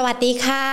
สวัสดีค่ะ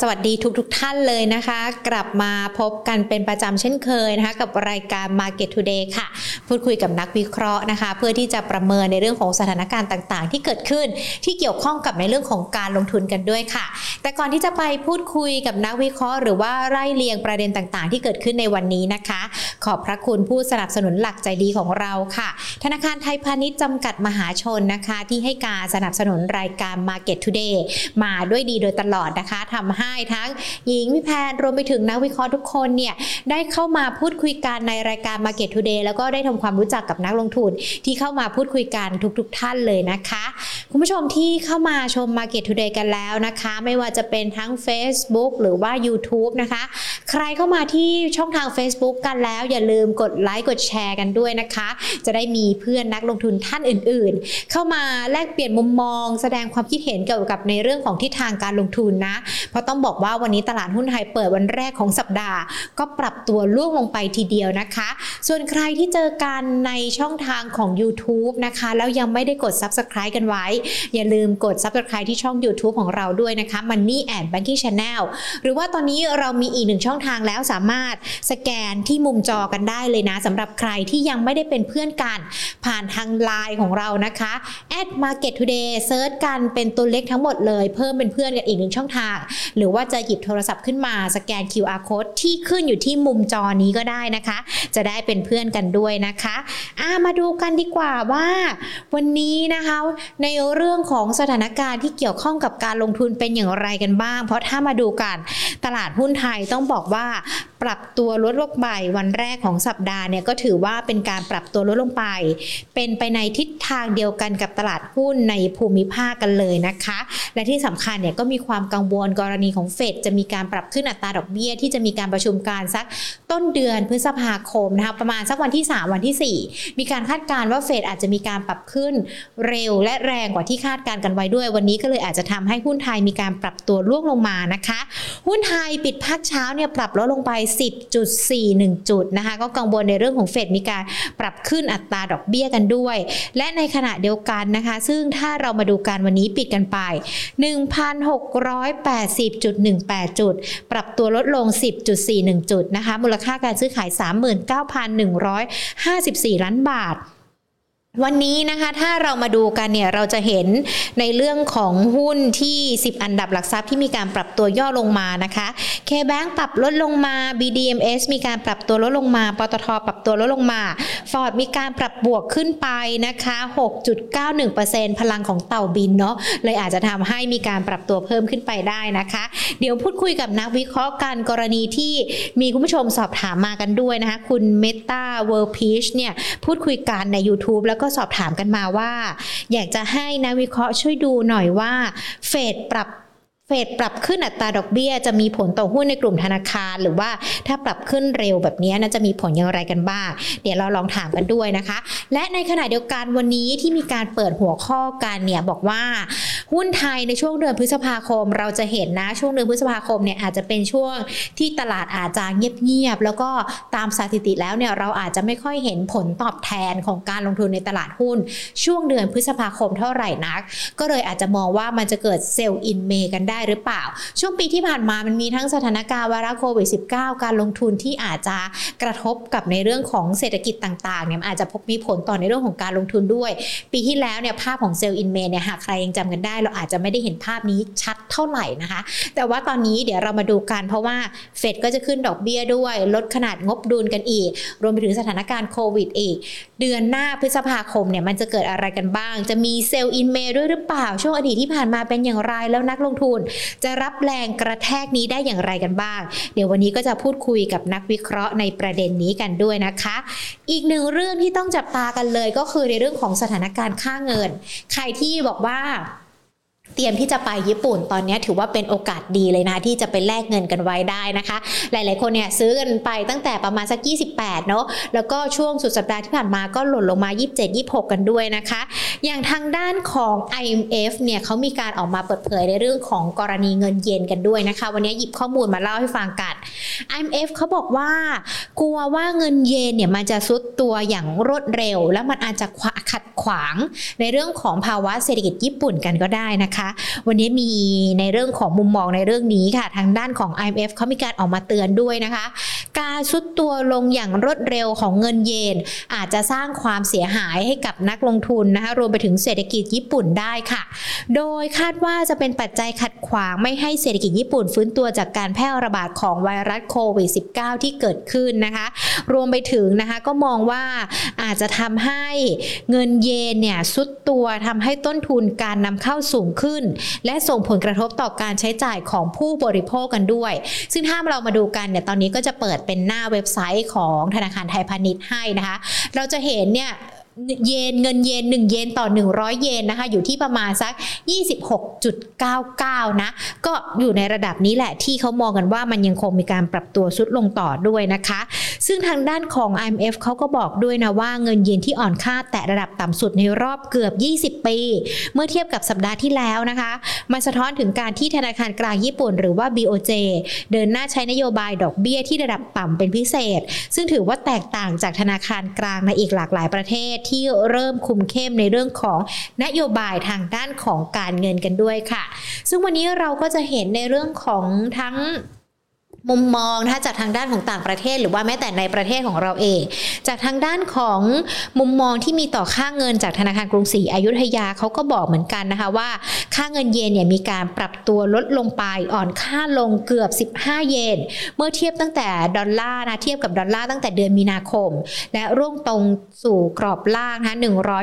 สวัสดีทุกๆทท่านเลยนะคะ กลับมาพบกันเป็นประจำเช่นเคยนะคะ กับรายการ Market Today ค่ะ พูดคุยกับนักวิเคราะห์นะคะ เพื่อที่จะประเมินในเรื่องของสถานการณ์ต่างๆ ที่เกิดขึ้นที่เกี่ยวข้องกับในเรื่องของการลงทุนกันด้วยค่ะ แต่ก่อนที่จะไปพูดคุยกับนักวิเคราะห์ หรือว่าไล่เรียงประเด็นต่างๆ ที่เกิดขึ้นในวันนี้นะคะ ขอบพระคุณผู้สนับสนุนหลักใจดีของเราค่ะ ธนาคารไทยพาณิชย์จำกัดมหาชนนะคะ ที่ให้การสนับสนุนรายการ Market Today มาด้วยดีโดยตลอดนะคะทำให้ทั้งหญิงวิแพนรวมไปถึงนักวิเคราะห์ทุกคนเนี่ยได้เข้ามาพูดคุยกันในรายการ Market Today แล้วก็ได้ทำความรู้จักกับนักลงทุนที่เข้ามาพูดคุยกันทุกๆทท่านเลยนะคะ คุณผู้ชมที่เข้ามาชม Market Today กันแล้วนะคะ ไม่ว่าจะเป็นทั้ง Facebook หรือว่า YouTube นะคะ ใครเข้ามาที่ช่องทาง Facebook กันแล้วอย่าลืมกดไลค์กดแชร์กันด้วยนะคะ จะได้มีเพื่อนนักลงทุนท่านอื่นๆ เข้ามาแลกเปลี่ยนมุมมอง แสดงความคิดเห็นเกี่ยวกับในเรื่องของทิศทางการลงทุนนะ เพราะต้องบอกว่าวันนี้ตลาดหุ้นไทยเปิดวันแรกของสัปดาห์ ก็ปรับตัวล่วงลงไปทีเดียวนะคะ ส่วนใครที่เจอกันในช่องทางของ YouTube นะคะ แล้วยังไม่ได้กด Subscribe กันไว้ อย่าลืมกด Subscribe ที่ช่อง YouTube ของเราด้วยนะคะ Money and Banking Channel หรือว่าตอนนี้เรามีอีกหนึ่งช่องทางแล้วสามารถสแกนที่มุมจอกันได้เลยนะสำหรับใครที่ยังไม่ได้เป็นเพื่อนกัน ผ่านทางไลน์ของเรานะคะ at market today เซิร์ชกันเป็นตัวเล็กทั้งหมดเลย เพิ่มเป็นเพื่อนกันอีกหนึ่งช่องทาง หรือว่าจะหยิบโทรศัพท์ขึ้นมาสแกน QR code ที่ขึ้นอยู่ที่มุมจอนี้ก็ได้นะคะ จะได้เป็นเพื่อนกันด้วยนะคะามาดูกันดีกว่าว่า วันนี้นะคะ ในเรื่องของสถานการณ์ที่เกี่ยวข้องกับการลงทุนเป็นอย่างไรกันบ้าง เพราะถ้ามาดูกัน ตลาดหุ้นไทยต้องบอกว่าปรับตัวลดลงไปวันแรกของสัปดาห์เนี่ยก็ถือว่าเป็นการปรับตัวลดลงไป เป็นไปในทิศทางเดียวกันกับตลาดหุ้นในภูมิภาคกันเลยนะคะ และที่สำคัญเนี่ยก็มีความกังวลกรณีของเฟดจะมีการปรับขึ้นอัตราดอกเบี้ยที่จะมีการประชุมการสักต้นเดือนพฤษภาคมนะคะประมาณสักวันที่ 3 วันที่ 4 มีการคาดการณ์ว่าเฟดอาจจะมีการปรับขึ้นเร็วและแรงกว่าที่คาดการณ์กันไว้ด้วย วันนี้ก็เลยอาจจะทำให้หุ้นไทยมีการปรับตัวล่วงลงมานะคะ หุ้นไทยปิดภาคเช้าเนี่ยปรับลดลงไป 10.41 จุดนะคะก็กังวลในเรื่องของเฟดมีการปรับขึ้นอัตราดอกเบี้ยกันด้วย และในขณะเดียวกันนะคะ ซึ่งถ้าเรามาดูการวันนี้ปิดกันไป 1,680 10.18จุด ปรับตัวลดลง 10.41 จุดนะคะมูลค่าการซื้อขาย 39,154 ล้านบาท วันนี้นะคะถ้าเรามาดูกันเนี่ยเราจะเห็นในเรื่องของหุ้นที่ 10 อันดับหลักทรัพย์ที่มีการปรับตัวย่อลงมานะคะ K-Bank ปรับลดลงมา BDMS มีการปรับตัวลดลงมาปตทปรับตัวลดลงมา FORTH มีการปรับบวกขึ้นไปนะคะ 6.91%พลังของเต่าบินเนาะเลยอาจจะทำให้มีการปรับตัวเพิ่มขึ้นไปได้นะคะ เดี๋ยวพูดคุยกับนักวิเคราะห์กันกรณีที่มีคุณผู้ชมสอบถามมากันด้วยนะคะ คุณเมตาเวิร์พีชเนี่ยพูดคุยกันใน YouTube แล้วก็สอบถามกันมาว่า อยากจะให้นักวิเคราะห์ช่วยดูหน่อยว่า เฟดปรับ ฟดปรับขึ้นอัตราดอกเบี้ย จะมีผลต่อหุ้นในกลุ่มธนาคาร หรือว่าถ้าปรับขึ้นเร็วแบบนี้นะจะมีผลอย่างไรกันบ้าง เดี๋ยวเราลองถามกันด้วยนะคะ และในขณะเดียวกันวันนี้ที่มีการเปิดหัวข้อกันเนี่ยบอกว่าหุ้นไทยในช่วงเดือนพฤษภาคม เราจะเห็นนะช่วงเดือนพฤษภาคมเนี่ยอาจจะเป็นช่วงที่ตลาดอาจจะเงียบๆแล้วก็ตามสถิติแล้วเนี่ยเราอาจจะไม่ค่อยเห็นผลตอบแทนของการลงทุนในตลาดหุ้น ช่วงเดือนพฤษภาคมเท่าไหร่นัก ก็เลยอาจจะมองว่ามันจะเกิด sell in May กันได้หรือเปล่า ช่วงปีที่ผ่านมามันมีทั้งสถานการณ์ไวรัสโควิด -19 การลงทุนที่อาจจะกระทบกับในเรื่องของเศรษฐกิจต่างๆเนี่ยอาจจะพบมีผลต่อในเรื่องของการลงทุนด้วย ปีที่แล้วเนี่ยภาพของ sell in May เนี่ยหากใครยังจำกันได้ เราอาจจะไม่ได้เห็นภาพนี้ชัดเท่าไหร่นะคะ แต่ว่าตอนนี้เดี๋ยวเรามาดูกันเพราะว่าเฟดก็จะขึ้นดอกเบี้ยด้วย ลดขนาดงบดุลกันอีก รวมไปถึงสถานการณ์โควิดอีก เดือนหน้าพฤษภาคมเนี่ยมันจะเกิดอะไรกันบ้าง จะมี sell in May ด้วยหรือเปล่า ช่วงอดีตที่ผ่านมาเป็นอย่างไรแล้วนักลงทุนจะรับแรงกระแทกนี้ได้อย่างไรกันบ้าง เดี๋ยววันนี้ก็จะพูดคุยกับนักวิเคราะห์ในประเด็นนี้กันด้วยนะคะ อีกหนึ่งเรื่องที่ต้องจับตากันเลยก็คือในเรื่องของสถานการณ์ค่าเงิน ใครที่บอกว่า เตรียมที่จะไปญี่ปุ่นตอนนี้ถือว่าเป็นโอกาสดีเลยนะ ที่จะไปแลกเงินกันไว้ได้นะคะ หลายๆคนเนี่ยซื้อกันไปตั้งแต่ประมาณสัก 28 เนาะแล้วก็ช่วงสุดสัปดาห์ที่ผ่านมาก็หล่นลงมา 27 26 กันด้วยนะคะ อย่างทางด้านของ IMF เนี่ยเขามีการออกมาเปิดเผยในเรื่องของกรณีเงินเยนกันด้วยนะคะ วันนี้หยิบข้อมูลมาเล่าให้ฟังกัน IMF เขาบอกว่ากลัวว่าเงินเยนเนี่ยมันจะซุดตัวอย่างรวดเร็ว แล้วมันอาจจะขัดขวางในเรื่องของภาวะเศรษฐกิจญี่ปุ่นกันก็ได้นะคะวันนี้มีในเรื่องของมุมมองในเรื่องนี้ค่ะ ทางด้านของ IMF เขามีการออกมาเตือนด้วยนะคะ การซุดตัวลงอย่างรวดเร็วของเงินเยน อาจจะสร้างความเสียหายให้กับนักลงทุนนะคะรวมไปถึงเศรษฐกิจญี่ปุ่นได้ค่ะ โดยคาดว่าจะเป็นปัจจัยขัดขวางไม่ให้เศรษฐกิจญี่ปุ่นฟื้นตัวจากการแพร่ระบาดของไวรัสโควิด -19 ที่เกิดขึ้นนะคะ รวมไปถึงนะคะก็มองว่าอาจจะทำให้เงินเยนเนี่ยซุดตัวทำให้ต้นทุนการนำเข้าสูงขึ้นและส่งผลกระทบต่อการใช้จ่ายของผู้บริโภคกันด้วย ซึ่งถ้าเรามาดูกันเนี่ยตอนนี้ก็จะเปิดเป็นหน้าเว็บไซต์ของธนาคารไทยพาณิชย์ให้นะคะ เราจะเห็นเนี่ย เยนเงินเยน1เยนต่อ 100 เยนนะคะ อยู่ที่ประมาณสัก 26.99 นะ ก็อยู่ในระดับนี้แหละที่เขามองกันว่ามันยังคงมีการปรับตัวสุดลงต่อด้วยนะคะ ซึ่งทางด้านของ IMF เขาก็บอกด้วยนะว่าเงินเยนที่อ่อนค่าแตะระดับต่ำสุดในรอบเกือบ 20 ปี เมื่อเทียบกับสัปดาห์ที่แล้วนะคะ มันสะท้อนถึงการที่ธนาคารกลางญี่ปุ่นหรือว่า BOJ เดินหน้าใช้นโยบายดอกเบี้ยที่ระดับต่ำเป็นพิเศษ ซึ่งถือว่าแตกต่างจากธนาคารกลางในอีกหลากหลายประเทศที่เริ่มคุมเข้มในเรื่องของนโยบายทางด้านของการเงินกันด้วยค่ะ ซึ่งวันนี้เราก็จะเห็นในเรื่องของทั้ง มุมมองถ้าจากทางด้านของต่างประเทศ หรือว่าแม้แต่ในประเทศของเราเอง จากทางด้านของมุมมองที่มีต่อค่าเงินจากธนาคารกรุงศรีอยุธยาเขาก็บอกเหมือนกันนะคะว่า ค่าเงินเยนเนี่ยมีการปรับตัวลดลงไปอ่อนค่าลงเกือบ 15 เยน เมื่อเทียบตั้งแต่ดอลลาร์นะเทียบกับดอลลาร์ตั้งแต่เดือนมีนาคม และร่วงตรงสู่กรอบล่างนะ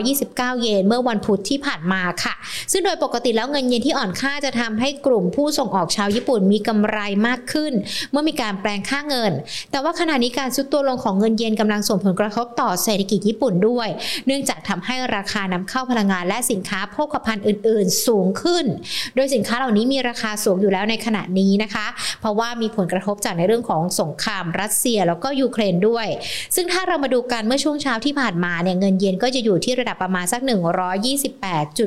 129 เยน เมื่อวันพุธที่ผ่านมาค่ะ ซึ่งโดยปกติแล้วเงินเยนที่อ่อนค่าจะทำให้กลุ่มผู้ส่งออกชาวญี่ปุ่นมีกำไรมากขึ้นเมื่อมีการแปลงค่าเงิน แต่ว่าขณะนี้การซุดตัวลงของเงินเยนกำลังส่งผลกระทบต่อเศรษฐกิจญี่ปุ่นด้วย เนื่องจากทำให้ราคานำเข้าพลังงานและสินค้าโภคภัณฑ์อื่น ๆ สูงขึ้น โดยสินค้าเหล่านี้มีราคาสูงอยู่แล้วในขณะนี้นะคะ เพราะว่ามีผลกระทบจากในเรื่องของสงครามรัสเซียแล้วก็ยูเครนด้วย ซึ่งถ้าเรามาดูกันเมื่อช่วงเช้าที่ผ่านมาเนี่ยเงินเยนก็จะอยู่ที่ระดับประมาณสัก 128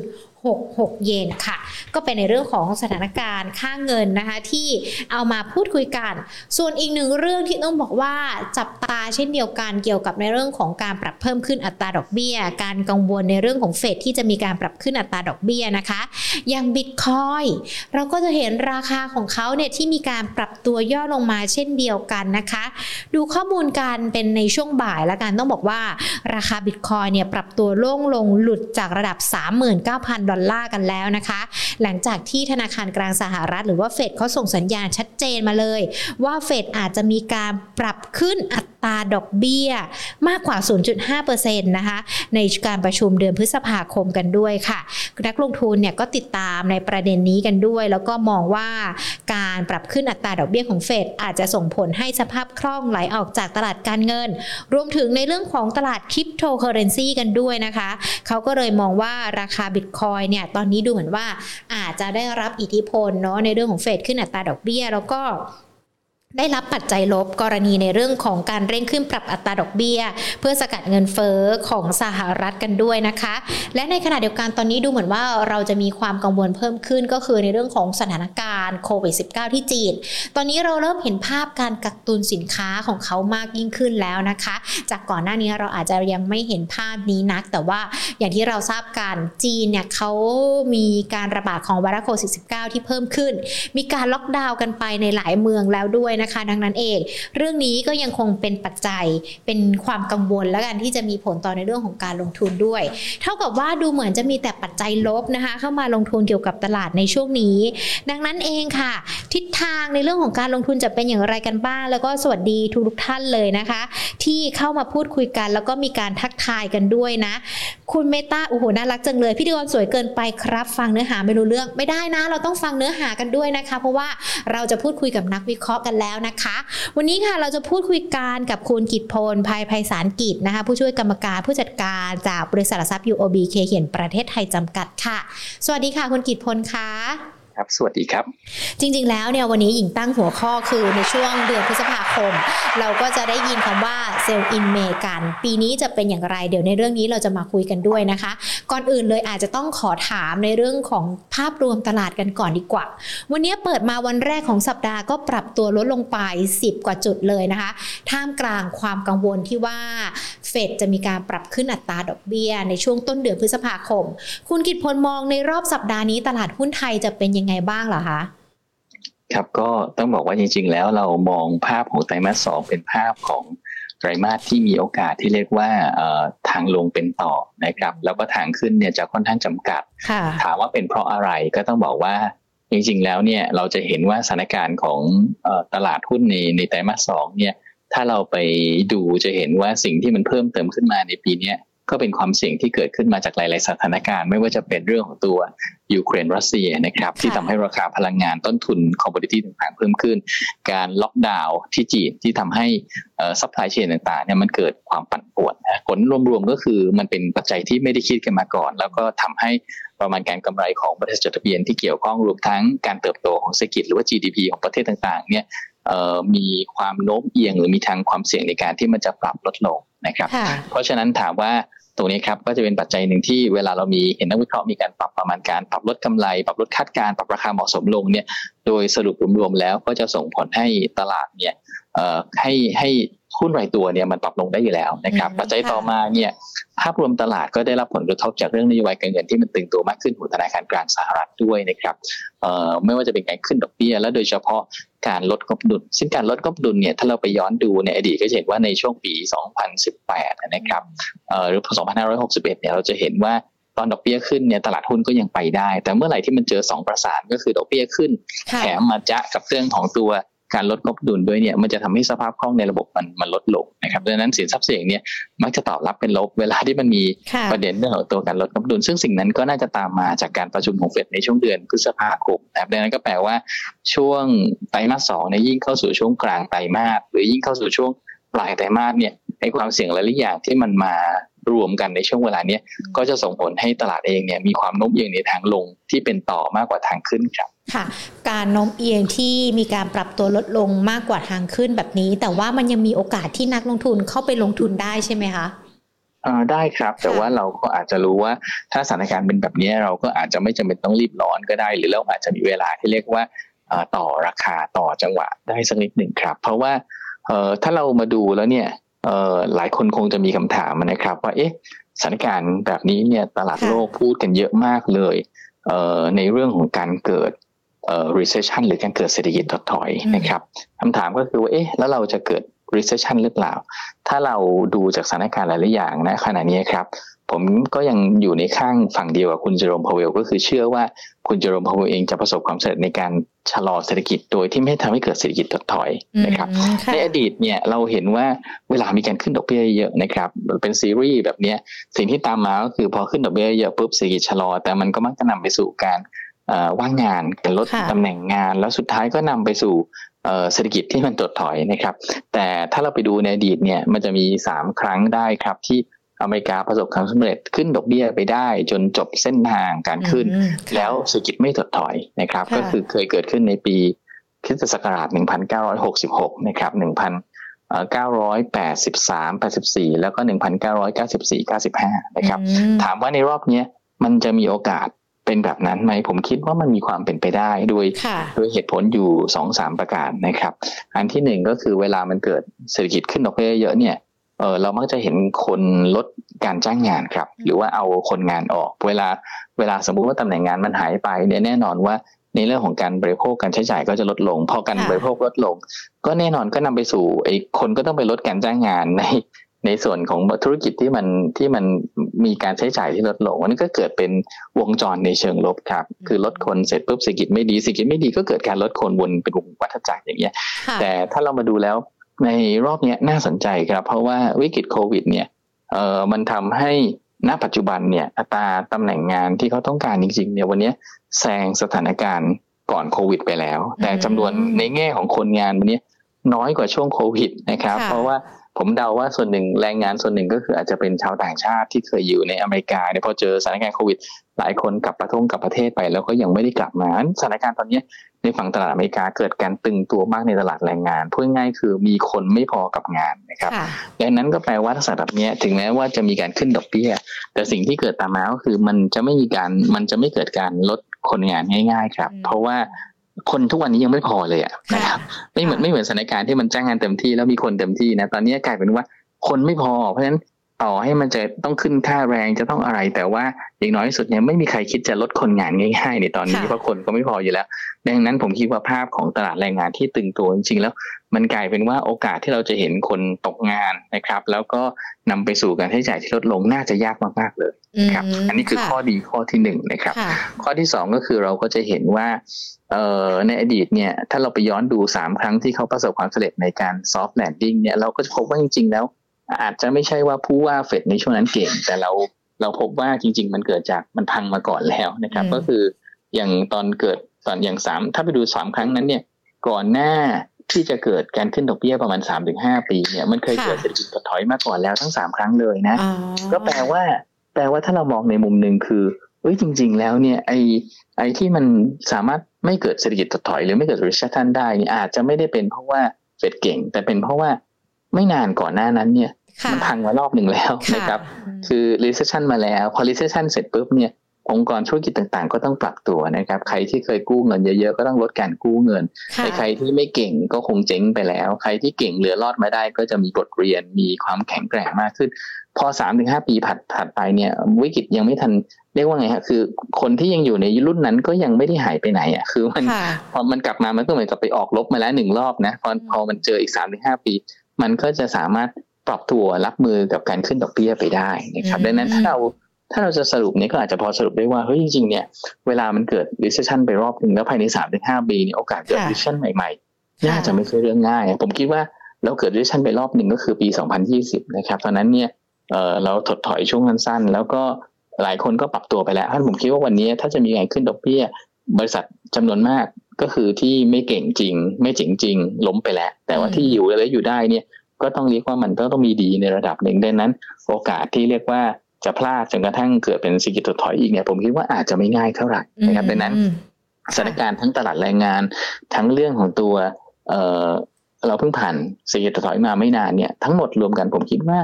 66 เยนค่ะ ก็เป็นในเรื่องของสถานการณ์ค่าเงินนะคะที่เอามาพูดคุยกัน ส่วนอีกหนึ่งเรื่องที่ต้องบอกว่าจับตาเช่นเดียวกันเกี่ยวกับในเรื่องของการปรับเพิ่มขึ้นอัตราดอกเบี้ย การกังวลในเรื่องของเฟดที่จะมีการปรับขึ้นอัตราดอกเบี้ยนะคะอย่างบิตคอยเราก็จะเห็นราคาของเขาเนี่ยที่มีการปรับตัวย่อลงมาเช่นเดียวกันนะคะ ดูข้อมูลการเป็นในช่วงบ่ายแล้วกันต้องบอกว่าราคาบิตคอยเนี่ยปรับตัวล่งลงหลุดจากระดับ 39,000ดอลลาร์กันแล้วนะคะ หลังจากที่ธนาคารกลางสหรัฐ หรือว่าเฟดเขาส่งสัญญาณชัดเจนมาเลย ว่าเฟดอาจจะมีการปรับขึ้นอัตราดอกเบี้ย มากกว่า 0.5%นะคะในการประชุมเดือนพฤษภาคมกันด้วยค่ะนักลงทุนเนี่ยก็ติดตามในประเด็นนี้กันด้วย แล้วก็มองว่าการปรับขึ้นอัตราดอกเบี้ยของเฟดอาจจะส่งผลให้สภาพคล่องไหลออกจากตลาดการเงิน รวมถึงในเรื่องของตลาดคริปโตเคอเรนซีกันด้วยนะคะ เขาก็เลยมองว่าราคาบิตคอยเนี่ยตอนนี้ดูเหมือนว่าอาจจะได้รับอิทธิพลเนาะในเรื่องของเฟดขึ้นอัตราดอกเบี้ย แล้วก็ ได้รับปัจจัยลบกรณีในเรื่องของการเร่งขึ้นปรับอัตราดอกเบี้ย เพื่อสกัดเงินเฟอ้อของสหรัฐกันด้วยนะคะ และในขณะเดียวกันตอนนี้ดูเหมือนว่าเราจะมีความกังวลเพิ่มขึ้นก็คือในเรื่องของสถานการณ์โควิด -19 ที่จีน ตอนนี้เราเริ่มเห็นภาพการกักตุนสินค้าของเขามากยิ่งขึ้นแล้วนะคะ จากก่อนหน้านี้เราอาจจะยังไม่เห็นภาพนี้นัก แต่ว่าอย่างที่เราทราบกันจีนเนี่ยเขามีการระบาดของไวรัสโควิด -19 ที่เพิ่มขึ้น มีการล็อกดาวน์กันไปในหลายเมืองแล้วด้วยนะคะ ดังนั้นเอง เรื่องนี้ก็ยังคงเป็นปัจจัยเป็นความกังวลแล้วกันที่จะมีผลต่อในเรื่องของการลงทุนด้วย เท่ากับว่าดูเหมือนจะมีแต่ปัจจัยลบนะคะ เข้ามาลงทุนเกี่ยวกับตลาดในช่วงนี้ ดังนั้นเองค่ะ ทิศทางในเรื่องของการลงทุนจะเป็นอย่างไรกันบ้าง แล้วก็สวัสดีทุกท่านเลยนะคะ ที่เข้ามาพูดคุยกัน แล้วก็มีการทักทายกันด้วยนะ คุณเมตาโอ้โหน่ารักจังเลยพี่ดีกรสวยเกินไปครับ ฟังเนื้อหาไม่รู้เรื่องไม่ได้นะ เราต้องฟังเนื้อหากันด้วยนะคะ เพราะว่าเราจะพูดคุยกับนักวิเคราะห์กันแล้วนะคะ วันนี้ค่ะเราจะพูดคุยกันกับคุณกิตพลภัยภัยสารกิจนะคะ ผู้ช่วยกรรมการผู้จัดการจากบริษัทหลักทรัพย์ UOB เคเขียนประเทศไทยจำกัดค่ะ สวัสดีค่ะคุณกิตพลค่ะ ครับ สวัสดีครับ จริง ๆ แล้วเนี่ยวันนี้หญิงตั้งหัวข้อคือในช่วงเดือนพฤษภาคม เราก็จะได้ยินคำว่า sell in May กัน ปีนี้จะเป็นอย่างไร เดี๋ยวในเรื่องนี้เราจะมาคุยกันด้วยนะคะ ก่อนอื่นเลยอาจจะต้องขอถามในเรื่องของภาพรวมตลาดกันก่อนดีกว่า วันนี้เปิดมาวันแรกของสัปดาห์ก็ปรับตัวลดลงไป 10 กว่าจุดเลยนะคะ ท่ามกลางความกังวลที่ว่า เฟดจะมีการปรับขึ้นอัตราดอกเบี้ย ในช่วงต้นเดือนพฤษภาคม คุณกิตพลมองในรอบสัปดาห์นี้ตลาดหุ้นไทยจะเป็นยังไงบ้างเหรอคะครับก็ต้องบอกว่าจริง ๆ แล้วเรามองภาพของไตรมาสสองเป็นภาพของไตรมาสที่มีโอกาสที่เรียกว่าทางลงเป็นต่อนะครับแล้วก็ทางขึ้นเนี่ยจะค่อนข้างจำกัด ถามว่าเป็นเพราะอะไรก็ต้องบอกว่าจริงๆแล้วเนี่ยเราจะเห็นว่าสถานการณ์ของตลาดหุ้นในในไตรมาสสองเนี่ย ถ้าเราไปดูจะเห็นว่าสิ่งที่มันเพิ่มเติมขึ้นมาในปีนี้ก็เป็นความเสี่ยงที่เกิดขึ้นมาจากหลาย ๆ สถานการณ์ ไม่ว่าจะเป็นเรื่องของตัวยูเครนรัสเซียนะครับที่ทำให้ราคาพลังงานต้นทุน commodity ต่างๆ เพิ่มขึ้น การล็อกดาวน์ที่จีนที่ทำให้ supply chain ต่างๆเนี่ยมันเกิดความปั่นป่วนผลรวม ๆ ก็คือมันเป็นปัจจัยที่ไม่ได้คิดกันมาก่อน แล้วก็ทำให้ประมาณการกำไรของบริษัทจดทะเบียนที่เกี่ยวข้องรวมทั้งการเติบโตของเศรษฐกิจหรือว่า GDP ของประเทศต่างๆเนี่ย มีความโน้มเอียงหรือมีทางความเสี่ยงในการที่มันจะปรับลดลงนะครับ เพราะฉะนั้นถามว่าตรงนี้ครับก็จะเป็นปัจจัยหนึ่งที่เวลาเรามีเห็นนักวิเคราะห์มีการปรับประมาณการปรับลดกำไร ปรับลดคาดการปรับราคาเหมาะสมลงเนี่ยโดยสรุปรวมๆแล้วก็จะส่งผลให้ตลาดเนี่ยให้ให้ หุ้นรายตัวเนี่ยมันปรับลงได้อยู่แล้วนะครับปัจจัยต่อมาเนี่ยภาพรวมตลาดก็ได้รับผลกระทบจากเรื่องนโยบายการเงินที่มันตึงตัวมากขึ้นของธนาคารกลางสหรัฐด้วยนะครับไม่ว่าจะเป็นการขึ้นดอกเบี้ยและโดยเฉพาะการลดกบดุลซึ่งการลดกบดุลเนี่ยถ้าเราไปย้อนดูในอดีตก็จะเห็นว่าในช่วงปี 2018 นะครับหรือ 2561 เนี่ยเราจะเห็นว่าตอนดอกเบี้ยขึ้นเนี่ยตลาดหุ้นก็ยังไปได้ แต่เมื่อไหร่ที่มันเจอ 2 ประสานก็คือดอกเบี้ยขึ้น แถมมาจะกับเรื่องของตัว การลดงบดุลด้วยเนี่ยมันจะทำให้สภาพคล่องในระบบมันมันลดลงนะครับดังนั้นสินทรัพย์เสี่ยงเนี่ยมักจะตอบรับเป็นลบเวลาที่มันมีประเด็นเรื่องของตัวการลดงบดุล ซึ่งสิ่งนั้นก็น่าจะตามมาจากการประชุมของเฟดในช่วงเดือนพฤษภาคมนะครับดังนั้นก็แปลว่าช่วงไตรมาสสองเนี่ยยิ่งเข้าสู่ช่วงกลางไตรมาสหรือยิ่งเข้าสู่ช่วงปลายไตรมาสเนี่ยไอ้ความเสี่ยงหลายอย่างที่มันมา รวมกันในช่วงเวลาเนี้ยก็จะส่งผลให้ตลาดเองเนี่ยมีความโน้มเอียงในทางลงที่เป็นต่อมากกว่าทางขึ้นครับค่ะ การโน้มเอียงที่มีการปรับตัวลดลงมากกว่าทางขึ้นแบบนี้ แต่ว่ามันยังมีโอกาสที่นักลงทุนเข้าไปลงทุนได้ใช่ไหมคะได้ครับ แต่ว่าเราก็อาจจะรู้ว่าถ้าสถานการณ์เป็นแบบนี้เราก็อาจจะไม่จำเป็นต้องรีบร้อนก็ได้ หรือเราอาจจะมีเวลาที่เรียกว่าต่อราคาต่อจังหวะได้สักนิดหนึ่งครับ เพราะว่าถ้าเรามาดูแล้วเนี่ย หลายคนคงจะมีคำถามนะครับ ว่าเอ๊ะสถานการณ์แบบนี้เนี่ยตลาดโลกพูดกันเยอะมากเลยในเรื่องของการเกิด recession หรือการเกิดเศรษฐกิจถดถอยนะครับคำถามก็คือว่าเอ๊ะแล้วเราจะเกิด recession หรือเปล่า ถ้าเราดูจากสถานการณ์หลายๆอย่างนะขณะนี้ครับ ผมก็ยังอยู่ในข้างฝั่งเดียวกับคุณเจอรมพาวเวลก็คือเชื่อว่าคุณเจอรมพาวเวลเองจะประสบความสำเร็จในการชะลอเศรษฐกิจโดยที่ไม่ทำให้เกิดเศรษฐกิจถดถอยนะครับ ในอดีตเนี่ยเราเห็นว่าเวลามีการขึ้นดอกเบี้ยเยอะนะครับเป็นซีรีส์แบบนี้สิ่งที่ตามมาก็คือพอขึ้นดอกเบี้ยเยอะปุ๊บเศรษฐกิจชะลอ แต่มันก็มักจะนำไปสู่การว่างงานการลดตำแหน่งงาน แล้วสุดท้ายก็นำไปสู่เศรษฐกิจที่มันถดถอยนะครับ แต่ถ้าเราไปดูในอดีตเนี่ยมันจะมี 3 ครั้งได้ครับที่ อเมริกาประสบความสำเร็จขึ้นดอกเบี้ยไปได้จนจบเส้นทางการขึ้น แล้วเศรษฐกิจไม่ถดถอยนะครับ ก็คือเคยเกิดขึ้นในปีคริสตศักราช 1966 นะครับ 1983 84 แล้วก็ 1994 95 นะครับ ถามว่าในรอบนี้มันจะมีโอกาสเป็นแบบนั้นไหมผมคิดว่ามันมีความเป็นไปได้โดยโดยเหตุผลอยู่สองสามประการนะครับ อันที่หนึ่งก็คือเวลามันเกิดเศรษฐกิจขึ้นดอกเบี้ยเยอะเนี่ย เออเรามักจะเห็นคนลดการจ้างงานครับ หรือว่าเอาคนงานออก เวลาเวลาสมมุติว่าตำแหน่งงานมันหายไปเนี่ยแน่นอนว่าในเรื่องของการบริโภคการใช้จ่ายก็จะลดลง พอการบริโภคลดลง ก็แน่นอนก็นำไปสู่ไอ้คนก็ต้องไปลดการจ้างงานในในส่วนของธุรกิจที่มันที่มันมีการใช้จ่ายที่ลดลงวันนี้ก็เกิดเป็นวงจรในเชิงลบครับ คือลดคนเสร็จปุ๊บเศรษฐกิจไม่ดีเศรษฐกิจไม่ดีก็เกิดการลดคนวนเป็นวงวัฏจักรอย่างเงี้ย แต่ถ้าเรามาดูแล้ว ในรอบนี้น่าสนใจครับ เพราะว่าวิกฤตโควิดเนี่ยเอ่อมันทำให้ณปัจจุบันเนี่ยอัตราตำแหน่งงานที่เขาต้องการจริงๆเนี่ยวันนี้แซงสถานการณ์ก่อนโควิด ไปแล้ว แต่จำนวนในแง่ของคนงานวันนี้น้อยกว่าช่วงโควิดนะครับ เพราะว่าผมเดาว่าส่วนหนึ่งแรงงานส่วนหนึ่งก็คืออาจจะเป็นชาวต่างชาติที่เคยอยู่ในอเมริกาเนี่ยพอเจอสถานการณ์โควิด หลายคนกลับประทงกลับประเทศไปแล้วก็ยังไม่ได้กลับมาสถานการณ์ตอนนี้ ในฝั่งตลาดอเมริกาเกิดการตึงตัวมากในตลาดแรงงานพูดง่ายๆคือมีคนไม่พอกับงานนะครับค่ะดังนั้นก็แปลว่าถ้าสถานแบบเนี้ยถึงแม้ว่าจะมีการขึ้นดอกเบี้ย แต่สิ่งที่เกิดตามมาก็คือมันจะไม่มีการมันจะไม่เกิดการลดคนงานง่าย ๆ ครับอืมเพราะว่าคนทุกวันนี้ยังไม่พอเลยอะนะครับไม่เหมือนค่ะไม่เหมือนสถานการณ์ที่มันจ้างงานเต็มที่แล้วมีคนเต็มที่นะตอนนี้กลายเป็นว่าคนไม่พอเพราะฉะนั้น ต่อให้มันจะต้องขึ้นค่าแรงจะต้องอะไร แต่ว่าอย่างน้อยที่สุดเนี่ยไม่มีใครคิดจะลดคนงานง่ายๆในตอนนี้ค่ะเพราะคนก็ไม่พออยู่แล้ว ดังนั้นผมคิดว่าภาพของตลาดแรงงานที่ตึงตัวจริงๆแล้ว มันกลายเป็นว่าโอกาสที่เราจะเห็นคนตกงานนะครับ แล้วก็นำไปสู่การใช้จ่ายที่ลดลงน่าจะยากมากๆเลยครับมอันนี้คือค่ะข้อดีข้อที่หนึ่งนะครับค่ะข้อที่สองก็คือเราก็จะเห็นว่าเอ่อในอดีตเนี่ยถ้าเราไปย้อนดูสามครั้งที่เขาประสบความสำเร็จในการ soft landing เนี่ยเราก็จะพบว่าจริงๆแล้ว อาจจะไม่ใช่ว่าผู้ว่าเฟดในช่วงนั้นเก่ง แต่เราเราพบว่าจริง ๆ มันเกิดจากมันพังมาก่อนแล้วนะครับอืมก็คืออย่างตอนเกิดตอนอย่างสามถ้าไปดูสามครั้งนั้นเนี่ยก่อนหน้าที่จะเกิดการขึ้นดอกเบี้ยประมาณสามถึงห้าปีเนี่ยมันเคยเกิดเศรษฐกิจถดถอยมาก่อนแล้วทั้งสามครั้งเลยนะอ๋อก็แปลว่า แปลว่าถ้าเรามองในมุมหนึ่งคือเอ้ยจริง ๆ แล้วเนี่ยไอไอที่มันสามารถไม่เกิดเศรษฐกิจถดถอย หรือไม่เกิด recession ได้เนี่ยอาจจะไม่ได้เป็นเพราะว่าเฟดเก่ง แต่เป็นเพราะว่า ไม่นานก่อนหน้านั้นเนี่ยค่ะมันพังมารอบหนึ่งแล้วค่ะนะครับมคือ recession มาแล้ว พอ recession เสร็จปุ๊บเนี่ยองค์กรธุรกิจต่างๆ ก็ต้องปรับตัวนะครับ ใครที่เคยกู้เงินเยอะๆ ก็ต้องลดการกู้เงินค่ะแต่ใครที่ไม่เก่งก็คงเจ๊งไปแล้ว ใครที่เก่งเหลือรอดมาได้ ก็จะมีบทเรียน มีความแข็งแกร่งมากขึ้น พอสามถึงห้าปีผ่านผ่านไปเนี่ย วิกฤตยังไม่ทันเรียกว่าไงฮะ คือ คนที่ยังอยู่ในรุ่นนั้นก็ยังไม่ได้หายไปไหนอะ คือมันค่ะพอมันกลับมา มันก็เหมือนกับไปออกลบมาแล้วหนึ่งรอบนะ พออืมพอมันเจออีกสามถึงห้าปี มันก็จะสามารถปรับตัวรับมือกับการขึ้นดอกเบี้ยไปได้นะครับ ดังนั้นถ้าเราถ้าเราจะสรุปเนี่ยก็อาจจะพอสรุปได้ว่าเฮ้ยจริงๆเนี่ยเวลามันเกิด recession ไปรอบหนึ่งแล้วภายในสามถึงห้าปีเนี่ยโอกาสเกิดค่ะ recession ใหม่ๆ น่าจะไม่ใช่เรื่องง่าย ผมคิดว่าเราเกิด recession ไปรอบหนึ่งก็คือปี 2020 นะครับตอนนั้นเนี่ยเอ่อเราถดถอยช่วงสั้นๆแล้วก็หลายคนก็ปรับตัวไปแล้วท่านผมคิดว่าวันนี้ถ้าจะมีการขึ้นดอกเบี้ย บริษัทจำนวนมาก ก็คือที่ไม่เก่งจริง ไม่เจ๋งจริง ล้มไปแล้ว แต่ว่าอืมที่อยู่และอยู่ได้เนี่ยก็ต้องเรียกว่ามันต้องต้องมีดีในระดับหนึ่งดังนั้น โอกาสที่เรียกว่าจะพลาดจนกระทั่งเกิดเป็นเศรษฐกิจถดถอยอีกเนี่ยผมคิดว่าอาจจะไม่ง่ายเท่าไหร่นะครับดังนั้นอืมสถานการณ์ทั้งตลาดแรงงาน ทั้งเรื่องของตัวเออเราเพิ่งผ่านเศรษฐกิจถดถอยมาไม่นานเนี่ยทั้งหมดรวมกันผมคิดว่า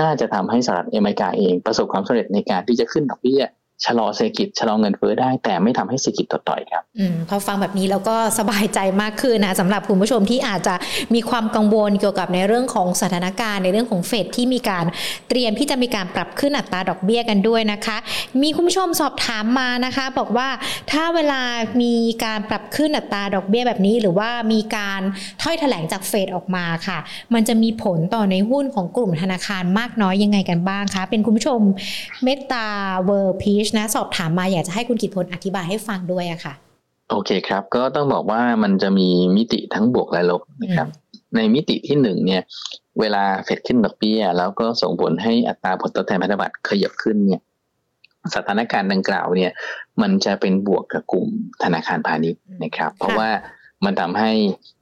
น่าจะทำให้สหรัฐอเมริกาเองประสบความสำเร็จในการที่จะขึ้นดอกเบี้ย ชะลอเศรษฐกิจชะลอเงินเฟ้อได้ แต่ไม่ทำให้เศรษฐกิจถดถอยครับอืมพอฟังแบบนี้แล้วก็สบายใจมากขึ้นนะสำหรับคุณผู้ชมที่อาจจะมีความกังวลเกี่ยวกับในเรื่องของสถานการณ์ในเรื่องของเฟดที่มีการเตรียมที่จะมีการปรับขึ้นอัตราดอกเบี้ยกันด้วยนะคะ มีคุณผู้ชมสอบถามมานะคะ บอกว่าถ้าเวลามีการปรับขึ้นอัตราดอกเบี้ยแบบนี้ หรือว่ามีการถ้อยแถลงจากเฟดออกมาค่ะ มันจะมีผลต่อในหุ้นของกลุ่มธนาคารมากน้อยยังไงกันบ้างคะเป็นคุณผู้ชมเมตตาเวอร์พีชนะสอบถามมาอยากจะให้คุณกิตพลอธิบายให้ฟังด้วยอะค่ะ โอเคครับ ก็ต้องบอกว่ามันจะมีมิติทั้งบวกและลบนะครับ ในมิติที่หนึ่งเนี่ย เวลาเฟดขึ้นดอกเบี้ย แล้วก็ส่งผลให้อัตราผลตอบแทนพันธบัตรขยับขึ้นเนี่ยสถานการณ์ดังกล่าวเนี่ย มันจะเป็นบวกกับกลุ่มธนาคารพาณิชย์นะครับ เพราะว่ามันทำให้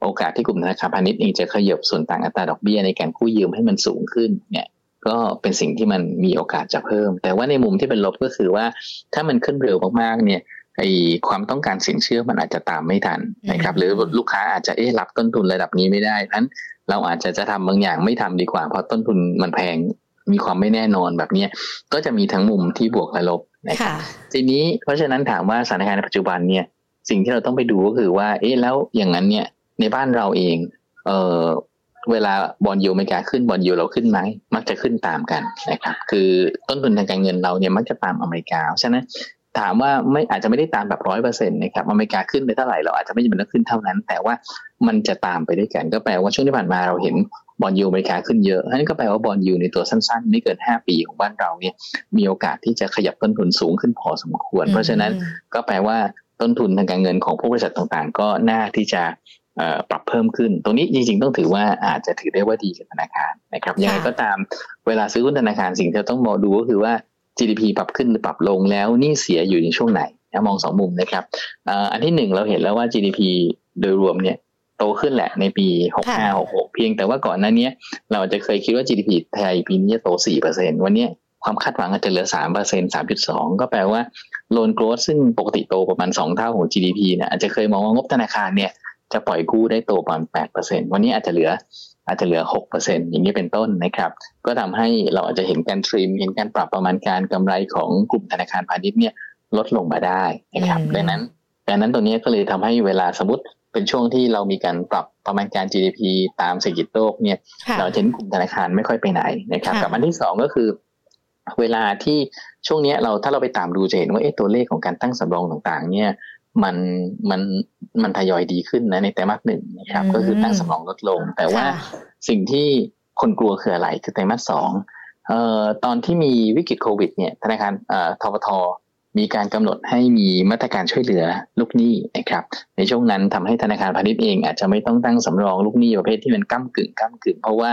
โอกาสที่กลุ่มธนาคารพาณิชย์เองจะขยับส่วนต่างอัตราดอกเบี้ยในการกู้ยืมให้มันสูงขึ้นเนี่ย ก็เป็นสิ่งที่มันมีโอกาสจะเพิ่ม แต่ว่าในมุมที่เป็นลบก็คือว่าถ้ามันขึ้นเร็วมากๆเนี่ยไอความต้องการสินเชื่อมันอาจจะตามไม่ทันนะครับอืมหรือลูกค้าอาจจะเอ๊ะรับต้นทุนระดับนี้ไม่ได้เพราะฉะนั้นเราอาจจะจะทำบางอย่างไม่ทำดีกว่า เพราะต้นทุนมันแพงมีความไม่แน่นอนแบบเนี้ยก็จะมีทั้งมุมที่บวกและลบนะครับค่ะทีนี้เพราะฉะนั้นถามว่าสถานการณ์ในปัจจุบันเนี่ยสิ่งที่เราต้องไปดูก็คือว่า เอ๊ะแล้วอย่างนั้นเนี่ยในบ้านเราเองเออ เวลาบอลยูอเมริกาขึ้นบอลยูเราขึ้นไหมมักจะขึ้นตามกันนะครับ คือต้นทุนทางการเงินเราเนี่ยมักจะตามอเมริกาเพราะฉะนั้นถามว่าไม่อาจจะไม่ได้ตามแบบร้อยเปอร์เซ็นต์นะครับอเมริกาขึ้นไปเท่าไหร่เราอาจจะไม่จำเป็นต้องขึ้นเท่านั้น แต่ว่ามันจะตามไปด้วยกัน ก็แปลว่าช่วงที่ผ่านมาเราเห็นบอลยูอเมริกาขึ้นเยอะนั่นก็แปลว่าบอลยูในตัวสั้นๆ ไม่เกิน 5 ปีของบ้านเราเนี่ยมีโอกาสที่จะขยับต้นทุนสูงขึ้นพอสมควร เพราะฉะนั้นก็แปลว่าต้นทุนทางการเงินของผู้บริษัทต่างๆ ก็น่าที่จะเอ่อ ปรับเพิ่มขึ้น ตรงนี้จริงๆต้องถือว่าอาจจะถือได้ว่าดีกับธนาคารนะครับยังไงก็ตามเวลาซื้อหุ้นธนาคารสิ่งที่เราต้องมองดูก็คือว่า GDP ปรับขึ้นหรือปรับลงแล้วหนี่เสียอยู่ในช่วงไหนนะมองสองมุมนะครับเอ่ออันที่หนึ่งเราเห็นแล้วว่า GDP โดยรวมเนี่ยโตขึ้นแหละในปี 65 66 เพียงแต่ว่าก่อนหน้านี้เราอาจจะเคยคิดว่า GDP ไทยปีนี้จะโต 4%วันนี้ความคาดหวังอาจจะเหลือ 3% 3.2 ก็แปลว่าโลนโกรดซึ่งปกติโตประมาณ 2 เท่าของ GDP เนี่ยอาจจะเคยมองว่างบธนาคารเนี่ย จะปล่อยกู้ได้โตประมาณ8%วันนี้อาจจะเหลืออาจจะเหลือ6%อย่างนี้เป็นต้นนะครับ ก็ทำให้เราอาจจะเห็นการทริม เห็นการปรับประมาณการกำไรของกลุ่มธนาคารพาณิชย์เนี่ยลดลงมาได้นะครับดังนั้นดังนั้นตรงนี้ก็เลยทำให้เวลาสมมติเป็นช่วงที่เรามีการปรับประมาณการ GDP ตามเศรษฐกิจโลกเนี่ย เราเห็นกลุ่มธนาคารไม่ค่อยไปไหนนะครับ กับอันที่สองก็คือ เวลาที่ช่วงนี้เราถ้าเราไปตามดูจะเห็นว่าเอ๊ะตัวเลขของการตั้งสำรองต่างๆ เนี่ย มันมันมันทยอยดีขึ้นนะในไตรมาสหนึ่งนะครับ ก็คือตั้งสำรองลดลง แต่ว่าสิ่งที่คนกลัวคืออะไรคือไตรมาสสองเอ่อตอนที่มีวิกฤตโควิดเนี่ยธนาคารเอ่อทบทมีการกำหนดให้มีมาตรการช่วยเหลือลูกหนี้นะครับ ในช่วงนั้นทำให้ธนาคารพาณิชย์เองอาจจะไม่ต้องตั้งสำรองลูกหนี้ประเภทที่มันก้ากึ่งก้ากึ่งเพราะว่า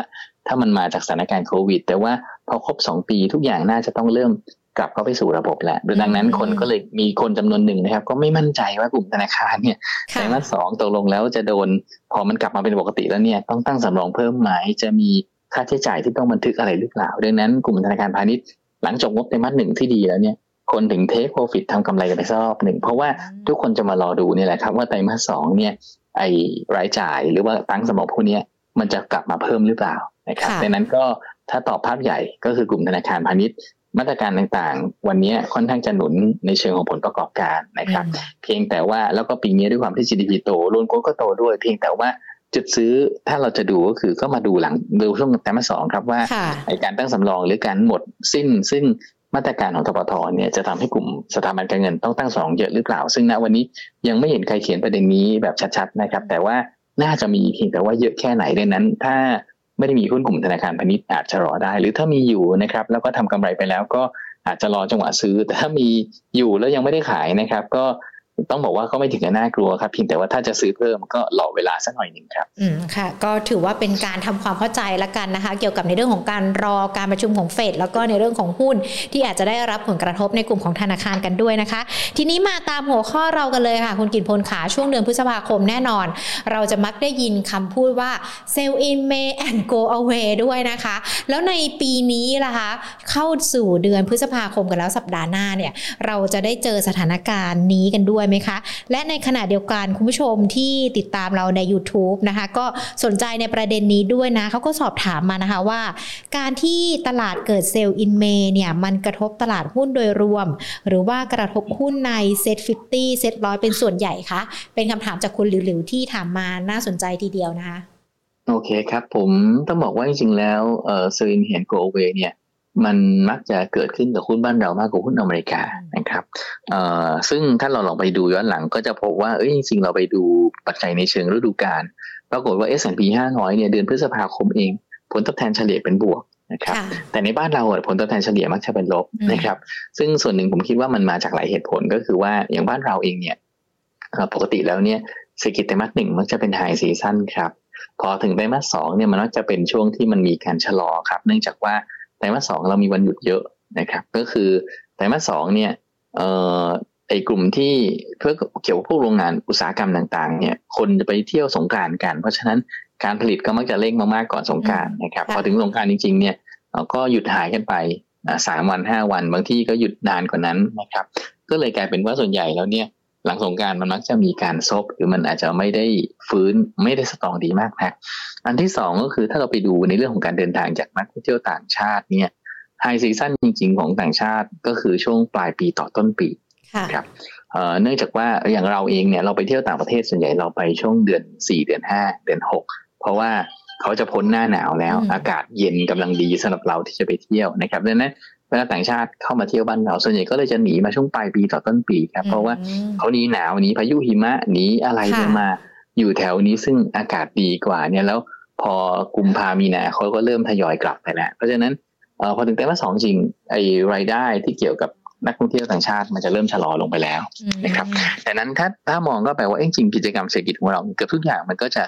ถ้ามันมาจากสถานการณ์โควิด แต่ว่าพอครบสองปีทุกอย่างน่าจะต้องเริ่ม กลับเข้าไปสู่ระบบแล้วดังนั้นคนก็เลยมีคนจำนวนหนึ่งนะครับ ก็ไม่มั่นใจว่ากลุ่มธนาคารเนี่ยไตรมาสสองตกลงแล้วจะโดน พอมันกลับมาเป็นปกติแล้วเนี่ยต้องตั้งสำรองเพิ่มไหมจะมีค่าใช้จ่ายที่ต้องบันทึกอะไรหรือเปล่า ดังนั้นกลุ่มธนาคารพาณิชย์หลังจบงบไตรมาสหนึ่งที่ดีแล้วเนี่ยคนถึงเทคโปรฟิตทำกำไรกันไปรอบหนึ่ง เพราะว่าทุกคนจะมารอดูนี่แหละครับ ว่าไตรมาสสองเนี่ยไอ้รายจ่ายหรือว่าตั้งสำรองพวกนี้มันจะกลับมาเพิ่มหรือเปล่านะครับดังนั้นก็ถ้าตอบภาพใหญ่ก็คือกลุ่มธนาคารพาณิชย์ มาตรการต่างๆ วันนี้ค่อนข้างจะหนุนในเชิงของผลประกอบการนะครับ เพียงแต่ว่าแล้วก็ปีนี้ด้วยความที่ GDP โตรวมก็โตด้วย เพียงแต่ว่าจุดซื้อถ้าเราจะดูก็คือก็มาดูหลังดูช่วงแต่มาสองครับว่าในการตั้งสำรองหรือการหมดสิ้น ซึ่งมาตรการของทบทเนี่ยจะทำให้กลุ่มสถาบันการเงินต้องตั้งสองเยอะหรือเปล่า ซึ่งณวันนี้ยังไม่เห็นใครเขียนประเด็นนี้แบบชัดๆนะครับ แต่ว่าน่าจะมีเพียงแต่ว่าเยอะแค่ไหนดังนั้น ถ้า ไม่ได้มีหุ้นกลุ่มธนาคารพาณิชย์อาจจะรอได้ หรือถ้ามีอยู่นะครับแล้วก็ทำกำไรไปแล้วก็อาจจะรอจังหวะซื้อ แต่ถ้ามีอยู่แล้วยังไม่ได้ขายนะครับ ก็ ต้องบอกว่าก็ไม่ถึงกับน่ากลัวครับเพียงแต่ว่าถ้าจะซื้อเพิ่มก็รอเวลาสักหน่อยหนึ่งครับ อืมค่ะ ก็ถือว่าเป็นการทำความเข้าใจละกันนะคะ เกี่ยวกับในเรื่องของการรอการประชุมของเฟดแล้วก็ในเรื่องของหุ้นที่อาจจะได้รับผลกระทบในกลุ่มของธนาคารกันด้วยนะคะ ทีนี้มาตามหัวข้อเรากันเลยค่ะ คุณกินพลขาช่วงเดือนพฤษภาคมแน่นอน เราจะมักได้ยินคำพูดว่า sell in May and go away ด้วยนะคะ แล้วในปีนี้ล่ะคะ เข้าสู่เดือนพฤษภาคมกันแล้วสัปดาห์หน้าเนี่ย เราจะได้เจอสถานการณ์นี้กันด้วยไหมคะ และในขณะเดียวกันคุณผู้ชมที่ติดตามเราใน YouTube นะคะ ก็สนใจในประเด็นนี้ด้วยนะเขาก็สอบถามมานะคะว่า การที่ตลาดเกิด Sell in May เนี่ยมันกระทบตลาดหุ้นโดยรวม หรือว่ากระทบหุ้นใน SET50 SET ร้อยเป็นส่วนใหญ่คะเป็นคำถามจากคุณหลิวๆที่ถามมาน่าสนใจทีเดียวนะคะโอเคครับ ผมต้องบอกว่าจริงๆแล้ว Sell in May and go away เนี่ย มันมักจะเกิดขึ้นกับหุ้นบ้านเรามากกว่าหุ้นอเมริกานะครับเอ่อซึ่งถ้าเราลองไปดูย้อนหลังก็จะพบว่าเอ้ยจริงๆเราไปดูปัจจัยในเชิงฤดูกาลปรากฏว่า S&P 500เนี่ยเดือนพฤษภาคมเอง ผลตอบแทนเฉลี่ยเป็นบวกนะครับแต่ในบ้านเราผลตอบแทนเฉลี่ยมักจะเป็นลบนะครับ ซึ่งส่วนหนึ่งผมคิดว่ามันมาจากหลายเหตุผลก็คือว่าอย่างบ้านเราเองเนี่ยปกติแล้วเนี่ยเศรษฐกิจไตรมาสหนึ่งมักจะเป็นไฮซีซั่นครับพอถึงไตรมาสสองเนี่ยมันมักจะเป็นช่วงที่มันมีการชะลอครับ เนื่องจากว่าไตรมาสสองเรามีวันหยุดเยอะนะครับ ก็คือไตรมาสสองเนี่ยเอ่อไอกลุ่มที่เพื่อเกี่ยวกับพวกโรงงานอุตสาหกรรมต่าง ๆ เนี่ย คนจะไปเที่ยวสงการกัน เพราะฉะนั้นการผลิตก็มักจะเร่งมากๆก่อนสงการนะครับพอถึงสงการจริง ๆ เนี่ยก็หยุดหายกันไปสามวันห้าวัน บางที่ก็หยุดนานกว่านั้นนะครับ ก็เลยกลายเป็นว่าส่วนใหญ่แล้วเนี่ย หลังสงการมันมักจะมีการซบหรือมันอาจจะไม่ได้ฟื้นไม่ได้สตรองดีมากนะอันที่สองก็คือถ้าเราไปดูในเรื่องของการเดินทางจากนักท่องเที่ยวต่างชาติเนี่ยไฮซีซั่นจริง ๆ ของต่างชาติก็คือช่วงปลายปีต่อต้นปีครับเนื่องจากว่าอย่างเราเองเนี่ยเราไปเที่ยวต่างประเทศส่วนใหญ่เราไปช่วงเดือนสี่เดือนห้าเดือนหกเพราะว่าเขาจะพ้นหน้าหนาวแล้ว อากาศเย็นกำลังดีสำหรับเราที่จะไปเที่ยวนะครับดังนั้นเวลาต่างชาติเข้ามาเที่ยวบ้านเราส่วนใหญ่ก็เลยจะหนีมาช่วงปลายปีต่อต้นปีครับเพราะว่าเขาหนีหนาวหนีพายุหิมะหนีอะไรจะมาอยู่แถวนี้ซึ่งอากาศดีกว่าเนี่ยแล้วพอกุมภามีนาเขาก็เริ่มทยอยกลับไปแล้ว เพราะฉะนั้นอพอถึงไตรมาสสองจริงไอ้รายได้ที่เกี่ยวกับนักท่องเที่ยวต่างชาติมันจะเริ่มชะลอลงไปแล้วนะครับแต่นั้นถ้าถ้ามองก็แปลว่าจริงกิจกรรมเศรษฐกิจของเราเกือบทุกอย่างมันก็จะ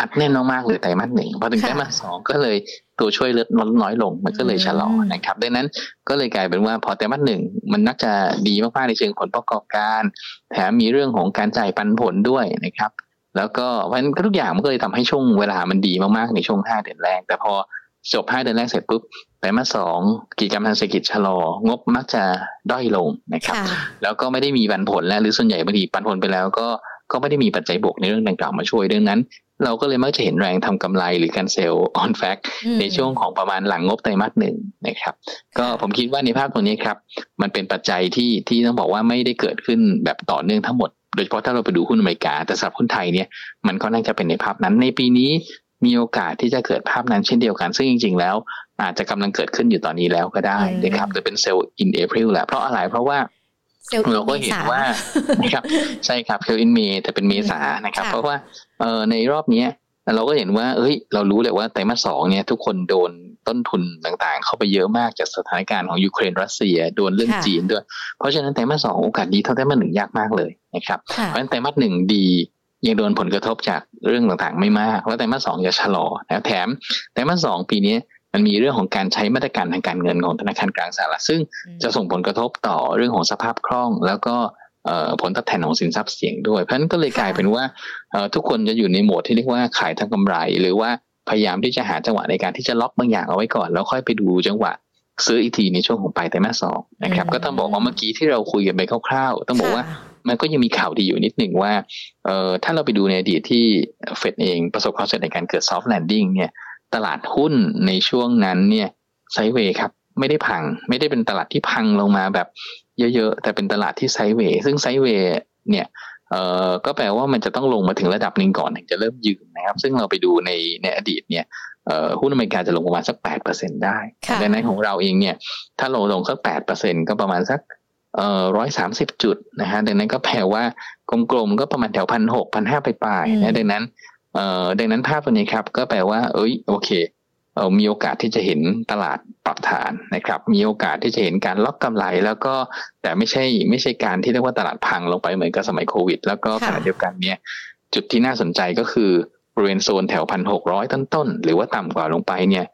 อัดแน่นมากๆเลยไตรมาสหนึ่งพอถึงไตรมาสสองก็เลยตัวช่วยลดน้อยลงมันก็เลยชะลอนะครับดังนั้นก็เลยกลายเป็นว่าพอไตรมาสหนึ่งมันนักจะดีมากๆในเชิงผลประกอบการ แถมมีเรื่องของการจ่ายปันผลด้วยนะครับ แล้วก็เพราะฉะนั้นทุกอย่างมันก็เลยทำให้ช่วงเวลามันดีมากๆในช่วงห้าเดือนแรกแต่พอจบห้าเดือนแรกเสร็จปุ๊บไตรมาสสองกิจกรรมทางเศรษฐกิจชะลอ งบมักจะด้อยลงนะครับ แล้วก็ไม่ได้มีปันผลแล้วหรือส่วนใหญ่บางทีปันผลไปแล้วก็ก็ไม่ได้มีปัจจัยบวกในเรื่องดังกล่าวมาช่วยดังนั้น เราก็เลยมักจะเห็นแรงทำกำไรหรือการ sell on fact ในช่วงของประมาณหลังงบไตรมาสหนึ่งนะครับ ก็ผมคิดว่าในภาพตรงนี้ครับ มันเป็นปัจจัยที่ที่ต้องบอกว่าไม่ได้เกิดขึ้นแบบต่อเนื่องทั้งหมด โดยเฉพาะถ้าเราไปดูหุ้นอเมริกา แต่สำหรับหุ้นไทยเนี่ยมันก็น่าจะเป็นในภาพนั้นในปีนี้มีโอกาสที่จะเกิดภาพนั้นเช่นเดียวกัน ซึ่งจริง ๆ แล้ว อาจจะกำลังเกิดขึ้นอยู่ตอนนี้แล้วก็ได้นะครับจะเป็นเซลล์ in April แหละเพราะอะไรเพราะว่า เราก็เห็นว่านะครับใช่ครับเซลล์ in May แต่เป็นเมษานะครับ เพราะว่าเออในรอบนี้เราก็เห็นว่าเอ้ย เรารู้เลยว่าไตรมาสสองเนี่ยทุกคนโดนต้นทุนต่างๆ เข้าไปเยอะมากจากสถานการณ์ของยูเครนรัสเซียโดนเรื่องจีนด้วย เพราะฉะนั้นไตรมาสสองโอกาสดีเท่าไตรมาสหนึ่งยากมากเลยนะครับ เพราะฉะนั้นไตรมาสหนึ่งดียังโดนผลกระทบจากเรื่องต่างๆ ไม่มาก แล้วไตรมาสสองจะชะลอแล้วแถมไตรมาสสองปีนี้ มันมีเรื่องของการใช้มาตรการทางการเงินของธนาคารกลางสหรัฐซึ่งจะส่งผลกระทบต่อเรื่องของสภาพคล่อง แล้วก็ผลตอบแทนของสินทรัพย์เสี่ยงด้วย เพราะฉะนั้นก็เลยกลายเป็นว่าทุกคนจะอยู่ในโหมดที่เรียกว่าขายทางกำไร หรือว่าพยายามที่จะหาจังหวะในการที่จะล็อกบางอย่างเอาไว้ก่อน แล้วค่อยไปดูจังหวะซื้ออีกทีในช่วงของปลายไตรมาสสองนะครับก็ต้องบอกว่าเมื่อกี้ที่เราคุยกันไปคร่าวๆ ต้องบอกว่ามันก็ยังมีข่าวดีอยู่นิดหนึ่งว่าเอ่อถ้าเราไปดูในอดีตที่เฟดเองประสบความสำเร็จในการเกิด soft landing เนี่ย ตลาดหุ้นในช่วงนั้นเนี่ย sideway ครับไม่ได้พัง ไม่ได้เป็นตลาดที่พังลงมาแบบเยอะๆ แต่เป็นตลาดที่ไซเวย์ซึ่งไซเวย์เนี่ยเอ่อก็แปลว่ามันจะต้องลงมาถึงระดับหนึ่งก่อนถึงจะเริ่มยืนนะครับ ซึ่งเราไปดูในในอดีตเนี่ยเอ่อหุ้นอเมริกาจะลงประมาณสักแปดเปอร์เซ็นได้ดังนั้นของเราเองเนี่ย ถ้าลงลงสักแปดเปอร์เซ็นก็ประมาณสักเอ่อร้อยสามสิบจุดนะฮะดังนั้นก็แปลว่ากลมๆก็ประมาณแถวพันหกพันห้าไปปลายนะดังนั้น เอ่อดังนั้นภาพตัวนี้ครับ ก็แปลว่า เอ้ย โอเคเออมีโอกาสที่จะเห็นตลาดปรับฐานนะครับ มีโอกาสที่จะเห็นการล็อกกำไร แล้วก็แต่ไม่ใช่ไม่ใช่การที่เรียกว่าตลาดพังลงไปเหมือนกับสมัยโควิด แล้วก็ขณะเดียวกันเนี่ย จุดที่น่าสนใจก็คือบริเวณโซนแถวพันหกร้อยต้นๆหรือว่าต่ำกว่าลงไปเนี่ย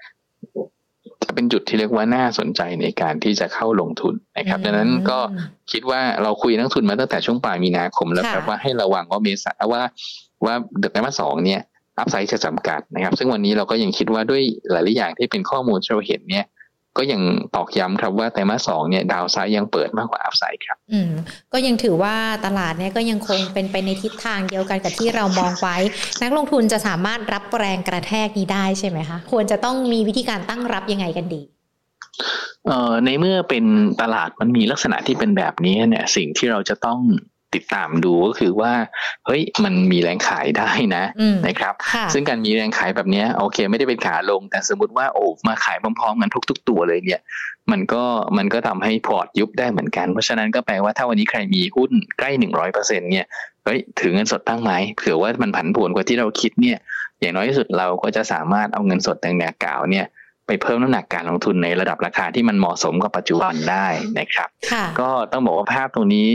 จะเป็นจุดที่เรียกว่าน่าสนใจในการที่จะเข้าลงทุนนะครับดังนั้นก็คิดว่าเราคุยนักทุนมาตั้งแต่ช่วงปลายมีนาคมแล้วครับว่าให้ระวังว่าเมษาว่า ว่าเดือนไตรมาสสองเนี่ยอัพไซด์จะจำกัดนะครับ ซึ่งวันนี้เราก็ยังคิดว่าด้วยหลายๆอย่างที่เป็นข้อมูลที่เราเห็นเนี่ยก็ยังตอกย้ำครับว่าไตรมาสสองเนี่ยดาวไซด์ยังเปิดมากกว่าอัพไซด์ครับ อืมก็ยังถือว่าตลาดเนี่ยก็ยังคงเป็นไปในทิศทางเดียวกันกับที่เรามองไว้ นักลงทุนจะสามารถรับแรงกระแทกนี้ได้ใช่ไหมคะควรจะต้องมีวิธีการตั้งรับยังไงกันดีเอ่อในเมื่อเป็นตลาดมันมีลักษณะที่เป็นแบบนี้เนี่ยสิ่งที่เราจะต้อง ติดตามดูก็คือว่าเฮ้ยมันมีแรงขายได้นะนะครับ ซึ่งการมีแรงขายแบบนี้โอเค ไม่ได้เป็นขาลง แต่สมมติว่าโอ้มาขายพร้อมๆกันทุก ๆ ตัวเลยเนี่ย มันก็มันก็ทำให้พอร์ตยุบได้เหมือนกัน เพราะฉะนั้นก็แปลว่าถ้าวันนี้ใครมีหุ้นใกล้หนึ่งร้อยเปอร์เซ็นเนี่ยเฮ้ยถือเงินสดตั้งไหมเผื่อว่ามันผันผวนกว่าที่เราคิดเนี่ย อย่างน้อยที่สุดเราก็จะสามารถเอาเงินสดต่างๆกล่าวเนี่ย ไปเพิ่มน้ำหนักการลงทุนในระดับราคาที่มันเหมาะสมกับปัจจุบันได้นะครับ ก็ต้องบอกว่าภาพตรงนี้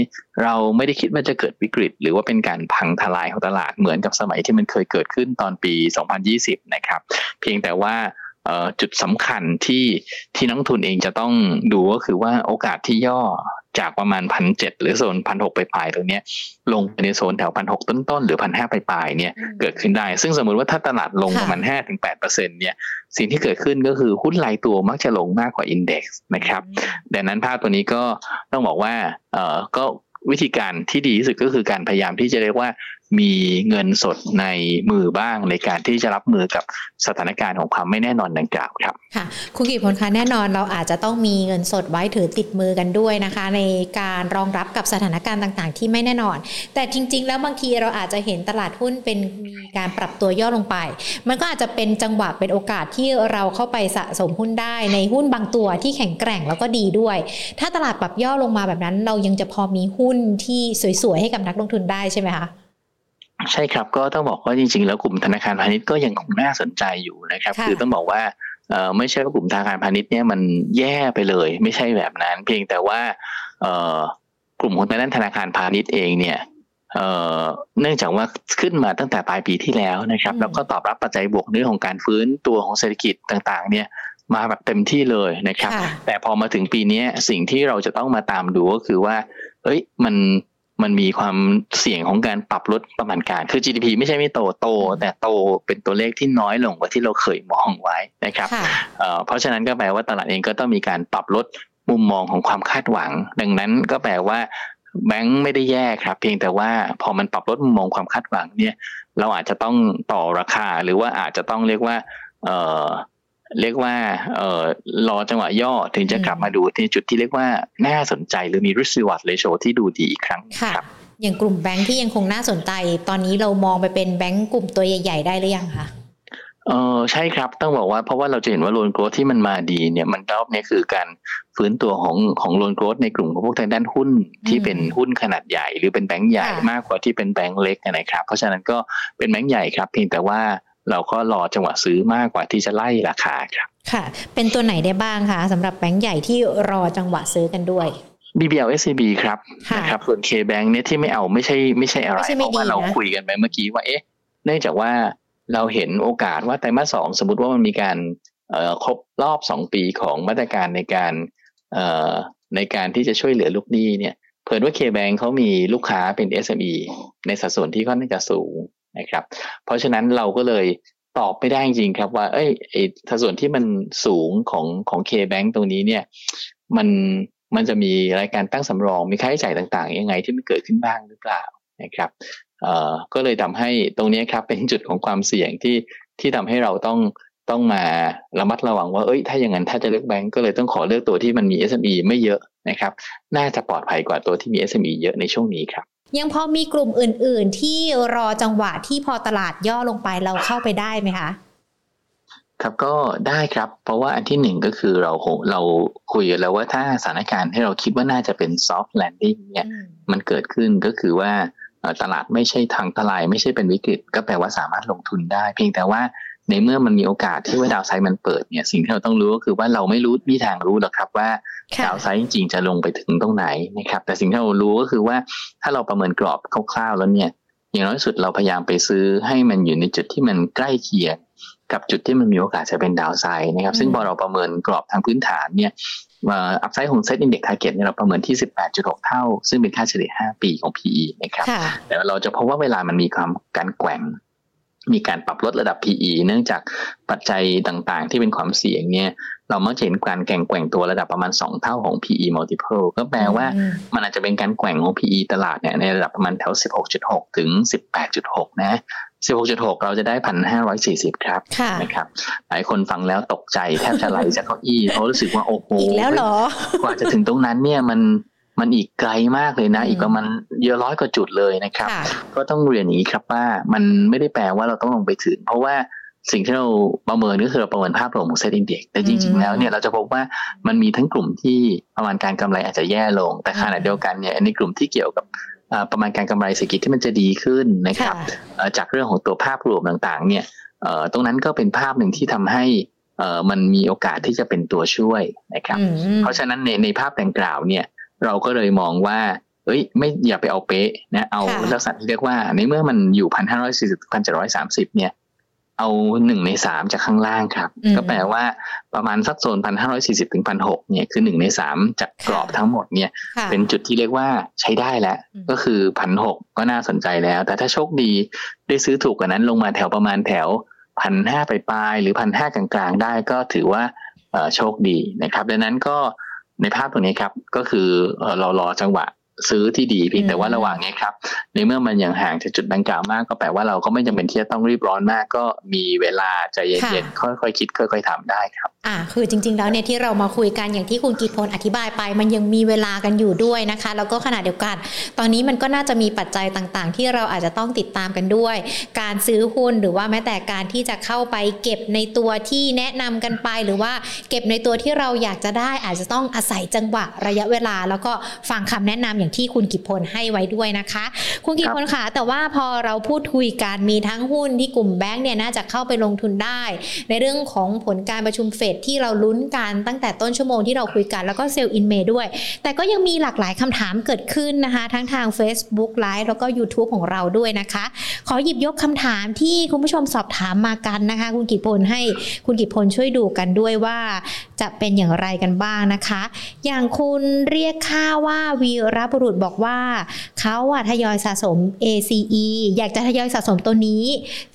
เราไม่ได้คิดว่าจะเกิดวิกฤต หรือว่าเป็นการพังทลายของตลาดเหมือนกับสมัยที่มันเคยเกิดขึ้นตอนปี 2020 นะครับ เพียงแต่ว่าจุดสำคัญที่ที่นักทุนเองจะต้องดูก็คือว่าโอกาสที่ย่อ จากประมาณพันเจ็ดหรือโซนพันหกไปปลายตรงนี้ลงไปในโซนแถวพันหกต้นๆ หรือพันห้าไปปลายเนี่ยเกิดขึ้นได้ ซึ่งสมมติว่าถ้าตลาดลงประมาณห้าถึงแปดเปอร์เซ็นเนี่ยสิ่งที่เกิดขึ้นก็คือหุ้นรายตัวมักจะลงมากกว่าอินเด็กซ์นะครับดังนั้นภาพตัวนี้ก็ต้องบอกว่าเออก็วิธีการที่ดีที่สุดก็คือการพยายามที่จะเรียกว่า มีเงินสดในมือบ้างในการที่จะรับมือกับสถานการณ์ของความไม่แน่นอนดังกล่าวครับค่ะคุณกิพลคะแน่นอนเราอาจจะต้องมีเงินสดไว้ถือติดมือกันด้วยนะคะ ในการรองรับกับสถานการณ์ต่างๆ ที่ไม่แน่นอน แต่จริง ๆ แล้วบางทีเราอาจจะเห็นตลาดหุ้นเป็นมีการปรับตัวย่อลงไป มันก็อาจจะเป็นจังหวะเป็นโอกาสที่เราเข้าไปสะสมหุ้นได้ในหุ้นบางตัวที่แข็งแกร่งแล้วก็ดีด้วย ถ้าตลาดปรับย่อลงมาแบบนั้น เรายังจะพอมีหุ้นที่สวยๆให้กับนักลงทุนได้ใช่ไหมคะ ใช่ครับก็ต้องบอกว่าจริงๆ แล้วกลุ่มธนาคารพาณิชย์ก็ยังคงน่าสนใจอยู่นะครับ คือต้องบอกว่าเออไม่ใช่ว่ากลุ่มธนาคารพาณิชย์เนี่ยมันแย่ไปเลย ไม่ใช่แบบนั้น เพียงแต่ว่าเออกลุ่มของทางด้านธนาคารพาณิชย์เองเนี่ยเเนื่องจากว่าขึ้นมาตั้งแต่ปลายปีที่แล้วนะครับ แล้วก็ตอบรับปัจจัยบวกเรื่องของการฟื้นตัวของเศรษฐกิจต่างๆ เนี่ยมาแบบเต็มที่เลยนะครับ แต่พอมาถึงปีนี้สิ่งที่เราจะต้องมาตามดูก็คือว่าเอ้ยมัน มันมีความเสี่ยงของการปรับลดประมาณการ คือ GDP ไม่ใช่ไม่โตโต แต่โตเป็นตัวเลขที่น้อยลงกว่าที่เราเคยมองไว้นะครับเพราะฉะนั้นก็แปลว่าตลาดเองก็ต้องมีการปรับลดมุมมองของความคาดหวัง ดังนั้นก็แปลว่าแบงค์ไม่ได้แย่ครับ เพียงแต่ว่าพอมันปรับลดมุมมองความคาดหวังเนี่ย เราอาจจะต้องต่อราคาหรือว่าอาจจะต้องเรียกว่าเออ เรียกว่าเออรอจังหวะย่อถึงจะกลับมาดูที่จุดที่เรียกว่าน่าสนใจหรือมี risk reward ratio ที่ดูดีอีกครั้งครับอย่างกลุ่มแบงค์ที่ยังคงน่าสนใจ ตอนนี้เรามองไปเป็นแบงค์กลุ่มตัวใหญ่ ๆ ได้หรือยังคะเออใช่ครับต้องบอกว่าเพราะว่าเราจะเห็นว่าโลนโกรธที่มันมาดีเนี่ยมันรอบนี้คือการฟื้นตัวของของโลนโกรธในกลุ่มของพวกทางด้านหุ้นที่เป็นหุ้นขนาดใหญ่ หรือเป็นแบงก์ใหญ่มากกว่าที่เป็นแบงก์เล็กนะครับ เพราะฉะนั้นก็เป็นแบงก์ใหญ่ครับเพียงแต่ว่า เราก็รอจังหวะซื้อมากกว่าที่จะไล่ราคาครับ ค่ะ เป็นตัวไหนได้บ้างคะสำหรับแบงก์ใหญ่ที่รอจังหวะซื้อกันด้วย BBL SCB ครับนะครับส่วน K-Bank เนี่ยที่ไม่เอาไม่ใช่ไม่ใช่อะไร เพราะว่าเราคุยกันไปเมื่อกี้ว่าเอ๊ะ เนื่องจากว่าเราเห็นโอกาสว่าไตรมาสสองสมมติว่ามันมีการครบรอบสองปีของมาตรการในการในการที่จะช่วยเหลือลูกหนี้เนี่ยเพิ่นว่าเคแบงเขามีลูกค้าเป็น SME ในสัดส่วนที่ค่อนข้างจะสูง นะครับ เพราะฉะนั้นเราก็เลยตอบไม่ได้จริงครับว่า เอ้ยไอ้สัดส่วนที่มันสูงของของเคแบงตรงนี้เนี่ย มันมันจะมีรายการตั้งสำรอง มีค่าใช้จ่ายต่างๆ ยังไงที่มันเกิดขึ้นบ้างหรือเปล่านะครับเอ่อก็เลยทำให้ตรงนี้ครับเป็นจุดของความเสี่ยงที่ที่ทำให้เราต้องต้องมาระมัดระวังว่า เอ้ย ถ้าอย่างนั้นถ้าจะเลือกแบงก์ก็เลยต้องขอเลือกตัวที่มันมี SME ไม่เยอะนะครับ น่าจะปลอดภัยกว่าตัวที่มี SME เยอะในช่วงนี้ครับ ยังพอมีกลุ่มอื่น ๆ ที่รอจังหวะที่พอตลาดย่อลงไปเราเข้าไปได้ไหมคะครับก็ได้ครับ เพราะว่าอันที่หนึ่งก็คือเราเราคุยกันแล้วว่าถ้าสถานการณ์ให้เราคิดว่าน่าจะเป็น soft landing เนี่ยมันเกิดขึ้นก็คือว่าตลาดไม่ใช่ทางทลาย ไม่ใช่เป็นวิกฤต ก็แปลว่าสามารถลงทุนได้ เพียงแต่ว่าในเมื่อมันมีโอกาสที่ว่าดาวไซด์มันเปิดเนี่ยสิ่งที่เราต้องรู้ก็คือว่าเราไม่รู้มีทางรู้หรอกครับว่า downside จริงๆจะลงไปถึงตรงไหนนะครับ แต่สิ่งที่เรารู้ก็คือว่าถ้าเราประเมินกรอบคร่าวๆแล้วเนี่ย อย่างน้อยสุดเราพยายามไปซื้อให้มันอยู่ในจุดที่มันใกล้เคียงกับจุดที่มันมีโอกาสจะเป็น downside นะครับ ซึ่งพอเราประเมินกรอบทางพื้นฐานเนี่ย upside ของ SET Index target เนี่ยเราประเมินที่ 18.6 เท่า ซึ่งเป็นค่าเฉลี่ย 5 ปีของ PE นะครับ แต่เราจะพบว่าเวลามันมีความการแกว่ง มีการปรับลดระดับ PE เนื่องจากปัจจัยต่างๆ ที่เป็นความเสี่ยงเนี่ย เรามักจะเห็นการแกว่งแกว่งตัวระดับประมาณ 2 เท่าของ PE multiple ก็แปลว่ามันอาจจะเป็นการแกว่งของ PE ตลาดเนี่ยในระดับประมาณแถว 16.6 ถึง 18.6 นะ 16.6 เราจะได้พันห้าร้อยสี่สิบครับนะครับ หลายคนฟังแล้วตกใจแทบจะไหลจากเก้าอี้เขารู้สึกว่าโอ้โหอีกแล้วเหรอกว่าจะถึงตรงนั้นเนี่ยมัน มันอีกไกลมากเลยนะ อีกประมาณเยอะร้อยกว่าจุดเลยนะครับ ก็ต้องเรียนอย่างนี้ครับว่ามันไม่ได้แปลว่าเราต้องลงไปถึง เพราะว่าสิ่งที่เราประเมินก็คือเราประเมินภาพรวมของเซ็ตอินเด็กแต่จริง ๆ แล้วเนี่ยเราจะพบว่ามันมีทั้งกลุ่มที่ประมาณการกำไรอาจจะแย่ลง แต่ขณะเดียวกันเนี่ยในกลุ่มที่เกี่ยวกับประมาณการกำไรเศรษฐกิจที่มันจะดีขึ้นนะครับจากเรื่องของตัวภาพรวมต่างๆ เนี่ยตรงนั้นก็เป็นภาพหนึ่งที่ทำให้มันมีโอกาสที่จะเป็นตัวช่วยนะครับ เพราะฉะนั้นในในภาพดังกล่าวเนี่ย เราก็เลยมองว่า เอ้ย ไม่อย่าไปเอาเป๊ะนะเอาลักษณะที่เรียกว่า ในเมื่อมันอยู่พันห้าร้อยสี่สิบพันเจ็ดร้อยสามสิบเนี่ย เอาหนึ่งในสามจากข้างล่างครับ ก็แปลว่าประมาณสักโซนพันห้าร้อยสี่สิบถึงพันหกเนี่ยคือหนึ่งในสามจากกรอบทั้งหมดเนี่ย เป็นจุดที่เรียกว่าใช้ได้แล้ว ก็คือพันหกก็น่าสนใจแล้ว แต่ถ้าโชคดีได้ซื้อถูกกว่านั้นลงมาแถวประมาณแถวพันห้าไปปลายหรือพันห้ากลางๆ ได้ก็ถือว่าโชคดีนะครับ ดังนั้นก็ ในภาพตรงนี้ครับก็คือเรารอจังหวะ ซื้อที่ดีเพียงแต่ว่าระหว่างนี้ครับในเมื่อมันยังห่างจากจุดดังกล่าวมากก็แปลว่าเราก็ไม่จำเป็นที่จะต้องรีบร้อนมากก็มีเวลาใจเย็นๆค่อยๆคิดค่อยๆทำได้ครับอ่าคือจริง ๆ แล้วเนี่ยที่เรามาคุยกันอย่างที่คุณกิตพลอธิบายไป มันยังมีเวลากันอยู่ด้วยนะคะ แล้วก็ขณะเดียวกัน ตอนนี้มันก็น่าจะมีปัจจัยต่างๆ ที่เราอาจจะต้องติดตามกันด้วย การซื้อหุ้นหรือว่าแม้แต่การที่จะเข้าไปเก็บในตัวที่แนะนำกันไป หรือว่าเก็บในตัวที่เราอยากจะได้อาจจะต้องอาศัยจังหวะระยะเวลา แล้วก็ฟังคำแนะนำอย่างที่คุณกิตพลให้ไว้ด้วยนะคะ คุณกิตพลคะแต่ว่าพอเราพูดคุยกันมีทั้งหุ้นที่กลุ่มแบงก์เนี่ยน่าจะเข้าไปลงทุนได้ ในเรื่องของผลการประชุมเฟดที่เราลุ้นกันตั้งแต่ต้นชั่วโมงที่เราคุยกันแล้วก็เซลล์อินเมย์ด้วย แต่ก็ยังมีหลากหลายคำถามเกิดขึ้นนะคะ ทั้งทาง Facebook Live แล้วก็ YouTube ของเราด้วยนะคะ ขอหยิบยกคำถามที่คุณผู้ชมสอบถามมากันนะคะ คุณกิตพลให้คุณกิตพลช่วยดูกันด้วยว่าจะเป็นอย่างไรกันบ้างนะคะ อย่างคุณเรียกค่าว่าวีรบุรุษบอกว่าเขาอะทยอยสะสม ACE อยากจะทยอยสะสมตัวนี้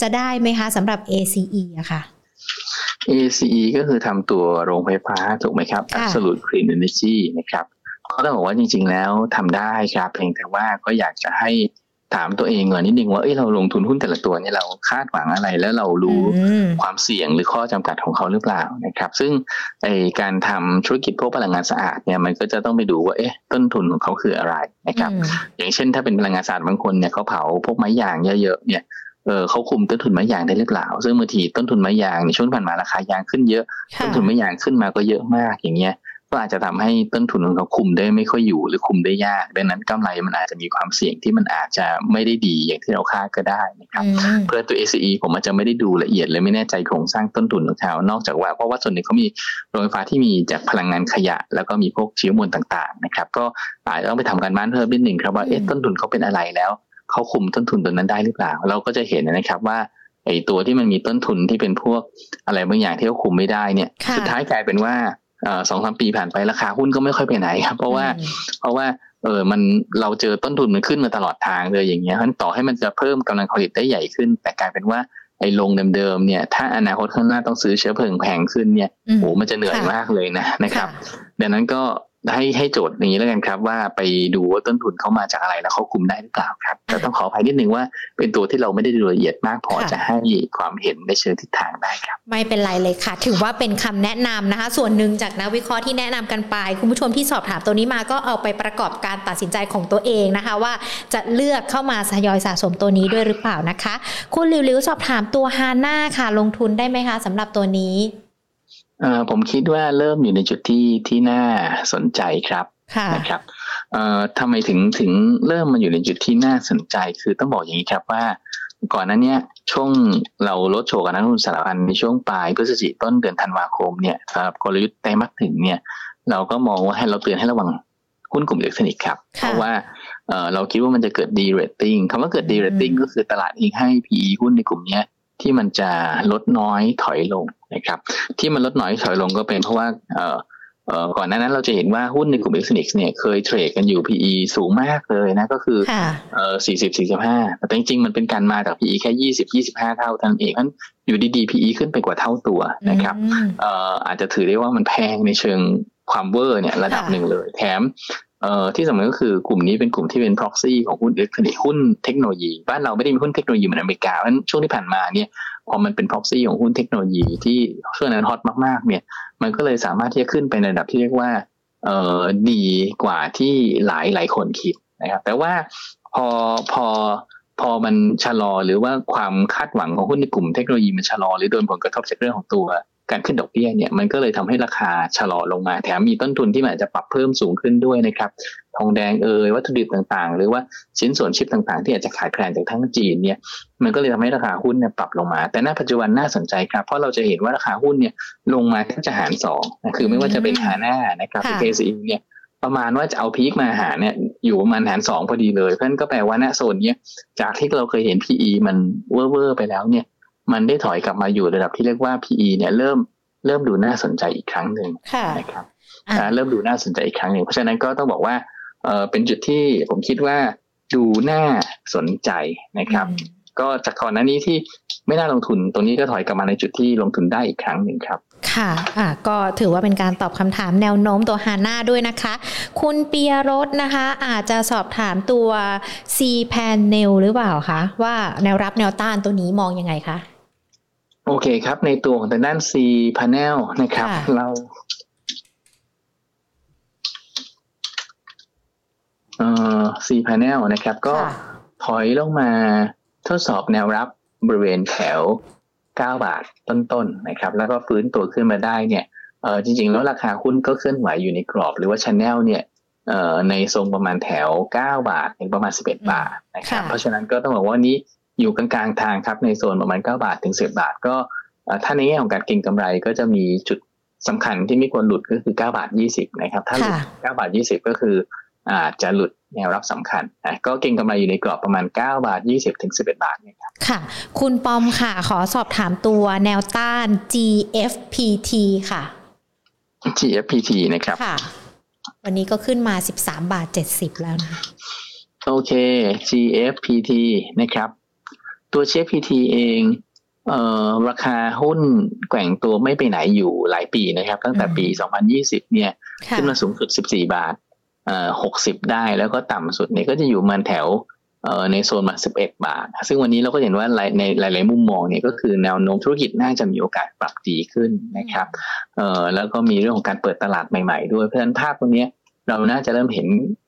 จะได้ไหมคะสำหรับ ACE อะค่ะ ACE ก็คือทำตัวโรงไฟฟ้าถูกไหมครับ Absolute Clean Energy นะครับก็ต้องบอกว่าจริง ๆ แล้วทำได้ครับเพียงแต่ว่าก็อยากจะให้ ถามตัวเองก่อนนิดนึงว่าเอ้เราลงทุนหุ้นแต่ละตัวเนี่ยเราคาดหวังอะไร แล้วเรารู้ความเสี่ยงหรือข้อจำกัดของเขาหรือเปล่านะครับ ซึ่งไอการทำธุรกิจพวกพลังงานสะอาดเนี่ยมันก็จะต้องไปดูว่าเอ๊ะต้นทุนของเขาคืออะไรนะครับ อย่างเช่น ถ้าเป็นพลังงานสะอาดบางคนเนี่ยเขาเผาพวกไม้ยางเยอะๆเนี่ยเออเขาคุมต้นทุนไม้ยางได้หรือเปล่า ซึ่งบางทีต้นทุนไม้ยางในช่วงผ่านมาราคายางขึ้นเยอะ ต้นทุนไม้ยางขึ้นมาก็เยอะมากอย่างเงี้ย ก็อาจจะทำให้ต้นทุนของเขาคุมได้ไม่ค่อยอยู่หรือคุมได้ยาก ดังนั้นกำไรมันอาจจะมีความเสี่ยงที่มันอาจจะไม่ได้ดีอย่างที่เราคาดก็ได้นะครับเพื่อตัว ACE ผมอาจจะไม่ได้ดูละเอียดเลยไม่แน่ใจโครงสร้างต้นทุนของเขานอกจากว่าเพราะว่าส่วนหนึ่งเขามีโรงไฟฟ้าที่มีจากพลังงานขยะ แล้วก็มีพวกเชื้อมวลต่างๆนะครับก็อาจจะต้องไปทำการบ้านเพิ่มนิดหนึ่งครับว่าเอ๊ะต้นทุนเขาเป็นอะไรแล้วเขาคุมต้นทุนตัวนั้นได้หรือเปล่า เราก็จะเห็นนะครับว่าไอ้ตัวที่มันมีต้นทุนที่เป็นพวกอะไรบางอย่างที่เขาคุมไม่ได้เนี่ย สุดท้ายกลายเป็นว่า สองสามปีผ่านไปราคาหุ้นก็ไม่ค่อยไปไหนครับเพราะว่าเพราะว่าเออมันเราเจอต้นทุนมันขึ้นมาตลอดทางเลยอย่างเงี้ยเพราะต่อให้มันจะเพิ่มกำลังผลิตได้ใหญ่ขึ้น แต่กลายเป็นว่าไอ้ลงเดิมๆเนี่ย ถ้าอนาคตข้างหน้าต้องซื้อเชื้อเพลิงแพงขึ้นเนี่ยโอ้มันจะเหนื่อยมากเลยนะนะครับ ดังนั้นก็ ให้ให้โจทย์อย่างนี้แล้วกันครับว่าไปดูว่าต้นทุนเขามาจากอะไรแล้วเขาคุมได้หรือเปล่าครับแต่ต้องขออภัยนิดนึงว่าเป็นตัวที่เราไม่ได้ดูละเอียดมากพอจะให้ความเห็นในเชิงทิศทางได้ครับ ไม่เป็นไรเลยค่ะ ถือว่าเป็นคำแนะนำนะคะ ส่วนหนึ่งจากนักวิเคราะห์ที่แนะนำกันไป คุณผู้ชมที่สอบถามตัวนี้มาก็เอาไปประกอบการตัดสินใจของตัวเองนะคะ ว่าจะเลือกเข้ามาทยอยสะสมตัวนี้ด้วยหรือเปล่านะคะ คุณลิวๆสอบถามตัวฮาน่าค่ะ ลงทุนได้ไหมคะสำหรับตัวนี้ ผมคิดว่าเริ่มอยู่ในจุดที่ที่น่าสนใจครับนะครับทำไมถึงถึงเริ่มมาอยู่ในจุดที่น่าสนใจ คือต้องบอกอย่างนี้ครับว่า ก่อนนั้นเนี่ยช่วงเราลดโชว์กับนักลงทุนสถาบันในช่วงปลายพฤศจิกต้นเดือนธันวาคมเนี่ยสำหรับกลยุทธ์ไตรมาสหนึ่งเนี่ย เราก็มองว่าให้เราเตือนให้ระวังหุ้นกลุ่มอิเล็กทรอนิกส์ครับ เพราะว่าเราคิดว่ามันจะเกิด de-rating คำว่าเกิด de-rating ก็คือตลาดเองให้ PE หุ้นในกลุ่มนี้ที่มันจะลดน้อยถอยลง นะครับที่มันลดน้อยถอยลงก็เป็นเพราะว่าก่อนหน้านั้นเราจะเห็นว่าหุ้นในกลุ่ม x ์เนี่ยเคยเทรดกันอยู่ PE สูงมากเลยนะก็คือเอ่อสี่สิบสี่สิบห้าแต่จริงๆ มันเป็นการมาจาก PE แค่ยี่สิบยี่สิบห้าเท่าเท่านั้นเองนั้นอยู่ดีๆ PE ขึ้นไปกว่าเท่าตัวนะครับเอ่ออาจจะถือได้ว่ามันแพงในเชิงความเวอร์เนี่ยระดับหนึ่งเลย แถมเอ่อที่สำคัญก็คือกลุ่มนี้เป็นกลุ่มที่เป็น proxy ของหุ้นอิเล็กทรอนิกส์หุ้นเทคโนโลยี บ้านเราไม่ได้มีหุ้นเทคโนโลยีเหมือนอเมริกาเพราะช่วงที่ผ่านมาเนี่ย พอมันเป็น proxy ของหุ้นเทคโนโลยีที่ช่วงนั้นฮอตมากๆ เนี่ย มันก็เลยสามารถที่จะขึ้นไปในระดับที่เรียกว่าเอ่อดีกว่าที่หลายหลายคนคิดนะครับ แต่ว่าพอพอพอมันชะลอหรือว่าความคาดหวังของหุ้นในกลุ่มเทคโนโลยีมันชะลอหรือโดนผลกระทบจากเรื่องของตัวการขึ้นดอกเบี้ยเนี่ยมันก็เลยทำให้ราคาชะลอลงมา แถมมีต้นทุนที่มันอาจจะปรับเพิ่มสูงขึ้นด้วยนะครับ ทองแดงเอ่ยวัตถุดิบต่างๆ หรือว่าชิ้นส่วนชิปต่างๆ ที่อาจจะขายแคลนจากทั้งจีนเนี่ยมันก็เลยทำให้ราคาหุ้นเนี่ยปรับลงมา แต่ณปัจจุบันน่าสนใจครับ เพราะเราจะเห็นว่าราคาหุ้นเนี่ยลงมาแทบจะหารสองนะคือไม่ว่าจะเป็นหาหน้านะครับที่เคซีเนี่ยประมาณว่าจะเอาพีคมาหาเนี่ยอยู่ประมาณหารสองพอดีเลยเพราะนั้นก็แปลว่าณโซนเนี้ยจากที่เราเคยเห็น PE มันเวอร์ไปแล้วเนี่ยมันได้ถอยกลับมาอยู่ระดับที่เรียกว่า PE เนี่ยเริ่มเริ่มดูน่าสนใจอีกครั้งหนึ่งนะครับเริ่มดูน่าสนใจอีกครั้งหนึ่งเพราะฉะนั้นก็ต้องบอกว่า เออเป็นจุดที่ผมคิดว่าดูน่าสนใจนะครับ ก็จากก่อนหน้านี้ที่ไม่น่าลงทุนตรงนี้ก็ถอยกลับมาในจุดที่ลงทุนได้อีกครั้งหนึ่งครับ ค่ะอ่าก็ถือว่าเป็นการตอบคำถามแนวโน้มตัวฮาน่าด้วยนะคะ คุณเปียรสนะคะ อาจจะสอบถามตัว C panel หรือเปล่าคะ ว่าแนวรับแนวต้านตัวนี้มองยังไงคะ โอเคครับ ในตัวของทางด้าน C panel นะครับ เรา เอ่อ C panel นะครับ ก็ถอยลงมาทดสอบแนวรับบริเวณแถว 9 บาทต้นๆนะครับ แล้วก็ฟื้นตัวขึ้นมาได้เนี่ยเออจริงๆ แล้วราคาหุ้นก็เคลื่อนไหวอยู่ในกรอบ หรือว่าช anel เนี่ยเอ่อในทรงประมาณแถว 9 บาทถึงประมาณ 11 บาทนะครับ เพราะฉะนั้นก็ต้องบอกว่านี้อยู่กลางๆทางครับในโซนประมาณ 9 บาทถึง 10 บาท ก็ถ้าในแง่ของการเก็งกำไรก็จะมีจุดสำคัญที่ไม่ควรหลุดก็คือ 9 บาท 20 นะครับ ถ้าหลุด 9 บาท 20 ก็คือ อาจจะหลุดแนวรับสำคัญนะก็เก็งกำไรอยู่ในกรอบประมาณ 9 บาท 20ถึง11 บาทเนี่ยครับค่ะ คุณปอมค่ะ ขอสอบถามตัวแนวต้าน GFPT ค่ะ GFPT นะครับค่ะ วันนี้ก็ขึ้นมา 13 บาท 70 แล้วนะ โอเค GFPT นะครับ ตัว GFPT เองเอ่อราคาหุ้นแกว่งตัวไม่ไปไหนอยู่หลายปีนะครับ ตั้งแต่ปี 2020 เนี่ย ขึ้นมาสูงสุด 14 บาท เอ่อ60ได้แล้วก็ต่ำสุดเนี่ยก็จะอยู่มันแถวเอ่อในโซนมา11บาท ซึ่งวันนี้เราก็เห็นว่าในหลาย ๆ มุมมองเนี่ยก็คือแนวโน้มธุรกิจน่าจะมีโอกาสปรับดีขึ้นนะครับเอ่อแล้วก็มีเรื่องของการเปิดตลาดใหม่ ๆ ด้วยเพราะฉะนั้นภาพตรงนี้เราน่าจะเริ่มเห็น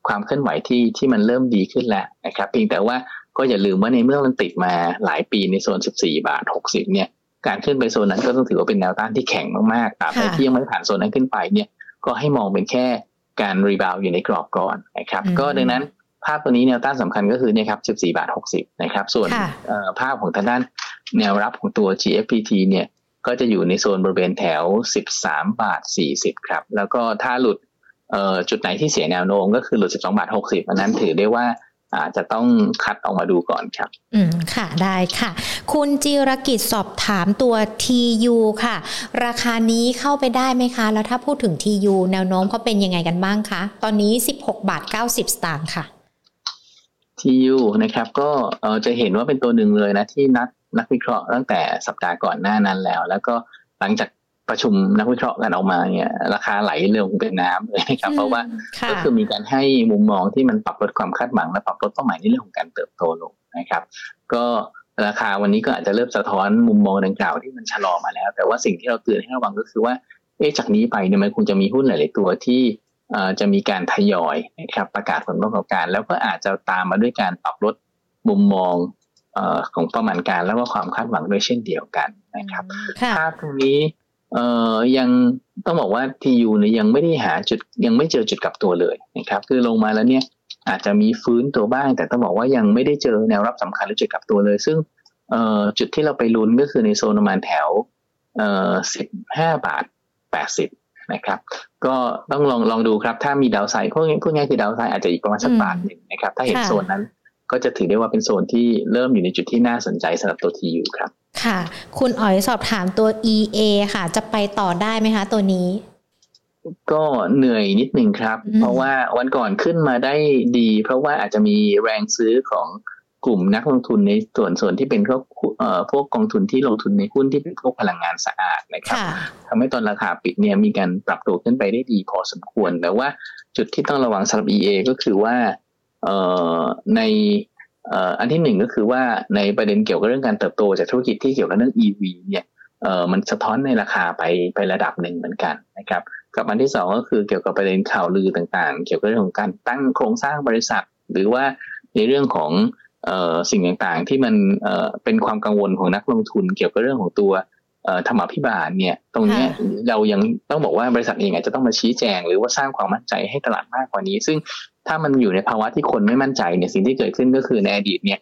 ความเคลื่อนไหวที่ที่มันเริ่มดีขึ้นแล้วนะครับเพียงแต่ว่าก็อย่าลืมว่าในเมื่อมันติดมาหลายปีในโซน 14 บาท 60 เนี่ย การขึ้นไปโซนนั้นก็ต้องถือว่าเป็นแนวต้านที่แข็งมากๆตราบใดที่ยังไม่ผ่านโซนนั้นขึ้นไปเนี่ย ก็ให้มองเป็นแค่ การ rebound อยู่ในกรอบก่อนนะครับ ก็ดังนั้นภาพตัวนี้แนวต้านสำคัญก็คือเนี่ยครับ 14 บาท 60 นะครับ ส่วนภาพของทางด้านแนวรับของตัว GFPT เนี่ย ก็จะอยู่ในโซนบริเวณแถว 13 บาท 40 ครับ แล้วก็ถ้าหลุดจุดไหนที่เสียแนวโน้มก็คือหลุด 12 บาท 60 อันนั้นถือได้ว่า อาจจะต้องคัดออกมาดูก่อนครับ อืมค่ะได้ค่ะ คุณจิรกิจสอบถามตัว TU ค่ะ ราคานี้เข้าไปได้ไหมคะ แล้วถ้าพูดถึง TU แนวโน้มเขาเป็นยังไงกันบ้างคะ ตอนนี้ 16 บาท 90 สตางค์ค่ะ TU นะครับ ก็เออจะเห็นว่าเป็นตัวหนึ่งเลยนะ ที่นักนักวิเคราะห์ตั้งแต่สัปดาห์ก่อนหน้านั้นแล้ว แล้วก็หลังจาก ประชุมนักวิเคราะห์กันออกมาเนี่ยราคาไหลเร็วเป็นน้ำเลยนะครับ เพราะว่าก็คือมีการให้มุมมองที่มันปรับลดความคาดหวังและปรับลดเป้าหมายในเรื่องของการเติบโตลงนะครับ ก็ราคาวันนี้ก็อาจจะเริ่มสะท้อนมุมมองดังกล่าวที่มันชะลอมาแล้ว แต่ว่าสิ่งที่เราเตือนให้ระวังก็คือว่าเอ๊ะจากนี้ไปเนี่ยมันคงจะมีหุ้นหลาย ๆ ตัวที่จะมีการทยอยนะครับประกาศผลประกอบการ แล้วก็อาจจะตามมาด้วยการปรับลดมุมมองของประมาณการแล้วก็ความคาดหวังด้วยเช่นเดียวกันนะครับภาพตรงนี้ เอ่อยังต้องบอกว่าทียูเนี่ยยังไม่ได้หาจุดยังไม่เจอจุดกลับตัวเลยนะครับคือลงมาแล้วเนี่ยอาจจะมีฟื้นตัวบ้าง แต่ต้องบอกว่ายังไม่ได้เจอแนวรับสำคัญหรือจุดกลับตัวเลย ซึ่งเอ่อจุดที่เราไปลุ้นก็คือในโซนประมาณแถวเอ่อสิบห้าบาทแปดสิบนะครับก็ต้องลองลองดูครับ ถ้ามีดาวไซด์พวกนี้พวกนี้คือดาวไซด์อาจจะอีกประมาณสักบาทหนึ่งนะครับ ถ้าเห็นโซนนั้นก็จะถือได้ว่าเป็นโซนที่เริ่มอยู่ในจุดที่น่าสนใจสำหรับตัวทียูครับ ค่ะ คุณอ๋อยสอบถามตัว EA ค่ะ จะไปต่อได้ไหมคะ ตัวนี้ ก็เหนื่อยนิดนึงครับ เพราะว่าวันก่อนขึ้นมาได้ดี เพราะว่าอาจจะมีแรงซื้อของกลุ่มนักลงทุนในส่วนส่วนที่เป็นพวกพวกกองทุนที่ลงทุนในหุ้นที่เป็นพวกพลังงานสะอาดนะครับทำให้ตอนราคาปิดเนี่ยมีการปรับตัวขึ้นไปได้ดีพอสมควรแต่ว่าจุดที่ต้องระวังสำหรับ EA ก็คือว่าใน อันที่หนึ่งก็คือว่าในประเด็นเกี่ยวกับเรื่องการเติบโตจากธุรกิจที่เกี่ยวกับเรื่อง EV เนี่ยเออมันสะท้อนในราคาไปไประดับหนึ่งเหมือนกันนะครับกับอันที่สองก็คือเกี่ยวกับประเด็นข่าวลือต่างๆ เกี่ยวกับเรื่องของการตั้งโครงสร้างบริษัท หรือว่าในเรื่องของเออสิ่งต่างๆ ที่มันเออเป็นความกังวลของนักลงทุน เกี่ยวกับเรื่องของตัวธรรมพิบาลเนี่ย ตรงนี้เรายังต้องบอกว่าบริษัทเองอาจจะต้องมาชี้แจง หรือว่าสร้างความมั่นใจให้ตลาดมากกว่านี้ ซึ่ง ถ้ามันอยู่ในภาวะที่คนไม่มั่นใจเนี่ยสิ่งที่เกิดขึ้นก็คือในอดีตเนี่ย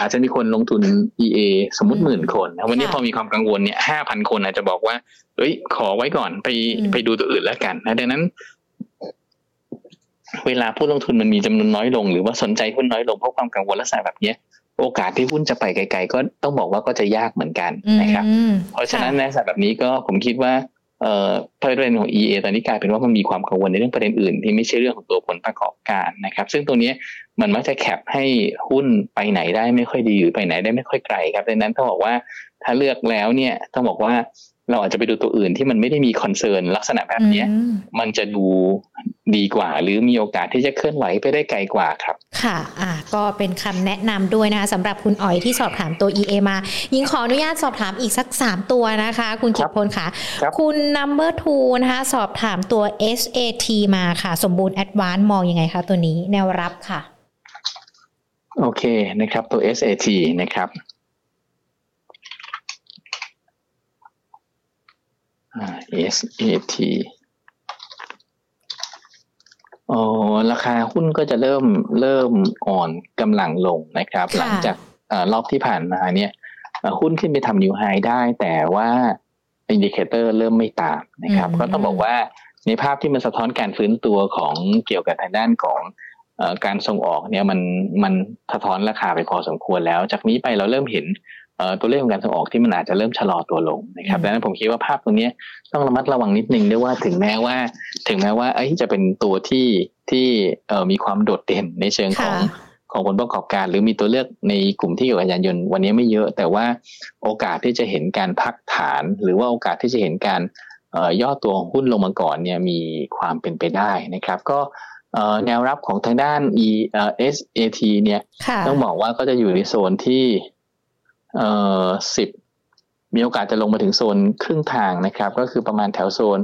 อาจจะมีคนลงทุน EA สมมติหมื่นคนวันนี้พอมีความกังวลเนี่ยห้าพันคนอาจจะบอกว่า เอ้ย ขอไว้ก่อนไปไปดูตัวอื่นแล้วกันนะดังนั้น เวลาผู้ลงทุนมันมีจำนวนน้อยลง หรือว่าสนใจหุ้นน้อยลงเพราะความกังวลลักษณะแบบนี้โอกาสที่หุ้นจะไปไกล ๆ ก็ต้องบอกว่าก็จะยากเหมือนกันนะครับ เพราะฉะนั้นในสถานแบบนี้ก็ผมคิดว่าเอ่อ ประเด็นของ EA ตอนนี้กลายเป็นว่ามันมีความกังวลในเรื่องประเด็นอื่น ที่ไม่ใช่เรื่องของตัวผลประกอบการนะครับ ซึ่งตัวนี้มันมักจะ cap ให้หุ้นไปไหนได้ไม่ค่อยดีหรือไปไหนได้ไม่ค่อยไกลครับดังนั้นต้องบอกว่าถ้าเลือกแล้วเนี่ยต้องบอกว่า เราอาจจะไปดูตัวอื่นที่มันไม่ได้มี concern ลักษณะแบบนี้มันจะดูดีกว่า หรือมีโอกาสที่จะเคลื่อนไหวไปได้ไกลกว่าครับ ค่ะอ่าก็เป็นคำแนะนำด้วยนะคะสำหรับคุณอ๋อยที่สอบถามตัว EA มายิงขออนุญาตสอบถามอีกสัก 3 ตัวนะคะ คุณจิตพลค่ะคุณ number two นะคะสอบถามตัว SAT มาค่ะ สมบูรณ์ advance มองยังไงคะตัวนี้แนวรับค่ะ โอเคนะครับตัว SAT นะครับ SAT อ๋อราคาหุ้นก็จะเริ่มเริ่มอ่อนกำลังลงนะครับ หลังจากรอบที่ผ่านมาเนี่ยหุ้นขึ้นไปทำ new high ได้แต่ว่า indicator เริ่มไม่ตามนะครับ ก็ต้องบอกว่าในภาพที่มันสะท้อนการฟื้นตัวของเกี่ยวกับทางด้านของการส่งออกเนี่ยมันมันสะท้อนราคาไปพอสมควรแล้ว จากนี้ไปเราเริ่มเห็น ตัวเลขของการส่งออกที่มันอาจจะเริ่มชะลอตัวลงนะครับดังนั้นผมคิดว่าภาพตรงนี้ต้องระมัดระวังนิดนึงด้วยว่าถึงแม้ว่า ถึงแม้ว่าไอ้จะเป็นตัวที่ที่มีความโดดเด่นในเชิงของของผลประกอบการหรือมีตัวเลือกในกลุ่มที่เกี่ยวกับยานยนต์วันนี้ไม่เยอะ แต่ว่าโอกาสที่จะเห็นการพักฐาน หรือว่าโอกาสที่จะเห็นการย่อตัวของหุ้นลงมาก่อนเนี่ยมีความเป็นไปได้นะครับ ก็แนวรับของทางด้าน e s a t เนี่ยต้องบอกว่าก็จะอยู่ในโซนที่ เอ่อสิบมีโอกาสจะลงมาถึงโซนครึ่งทางนะครับ ก็คือประมาณแถวโซน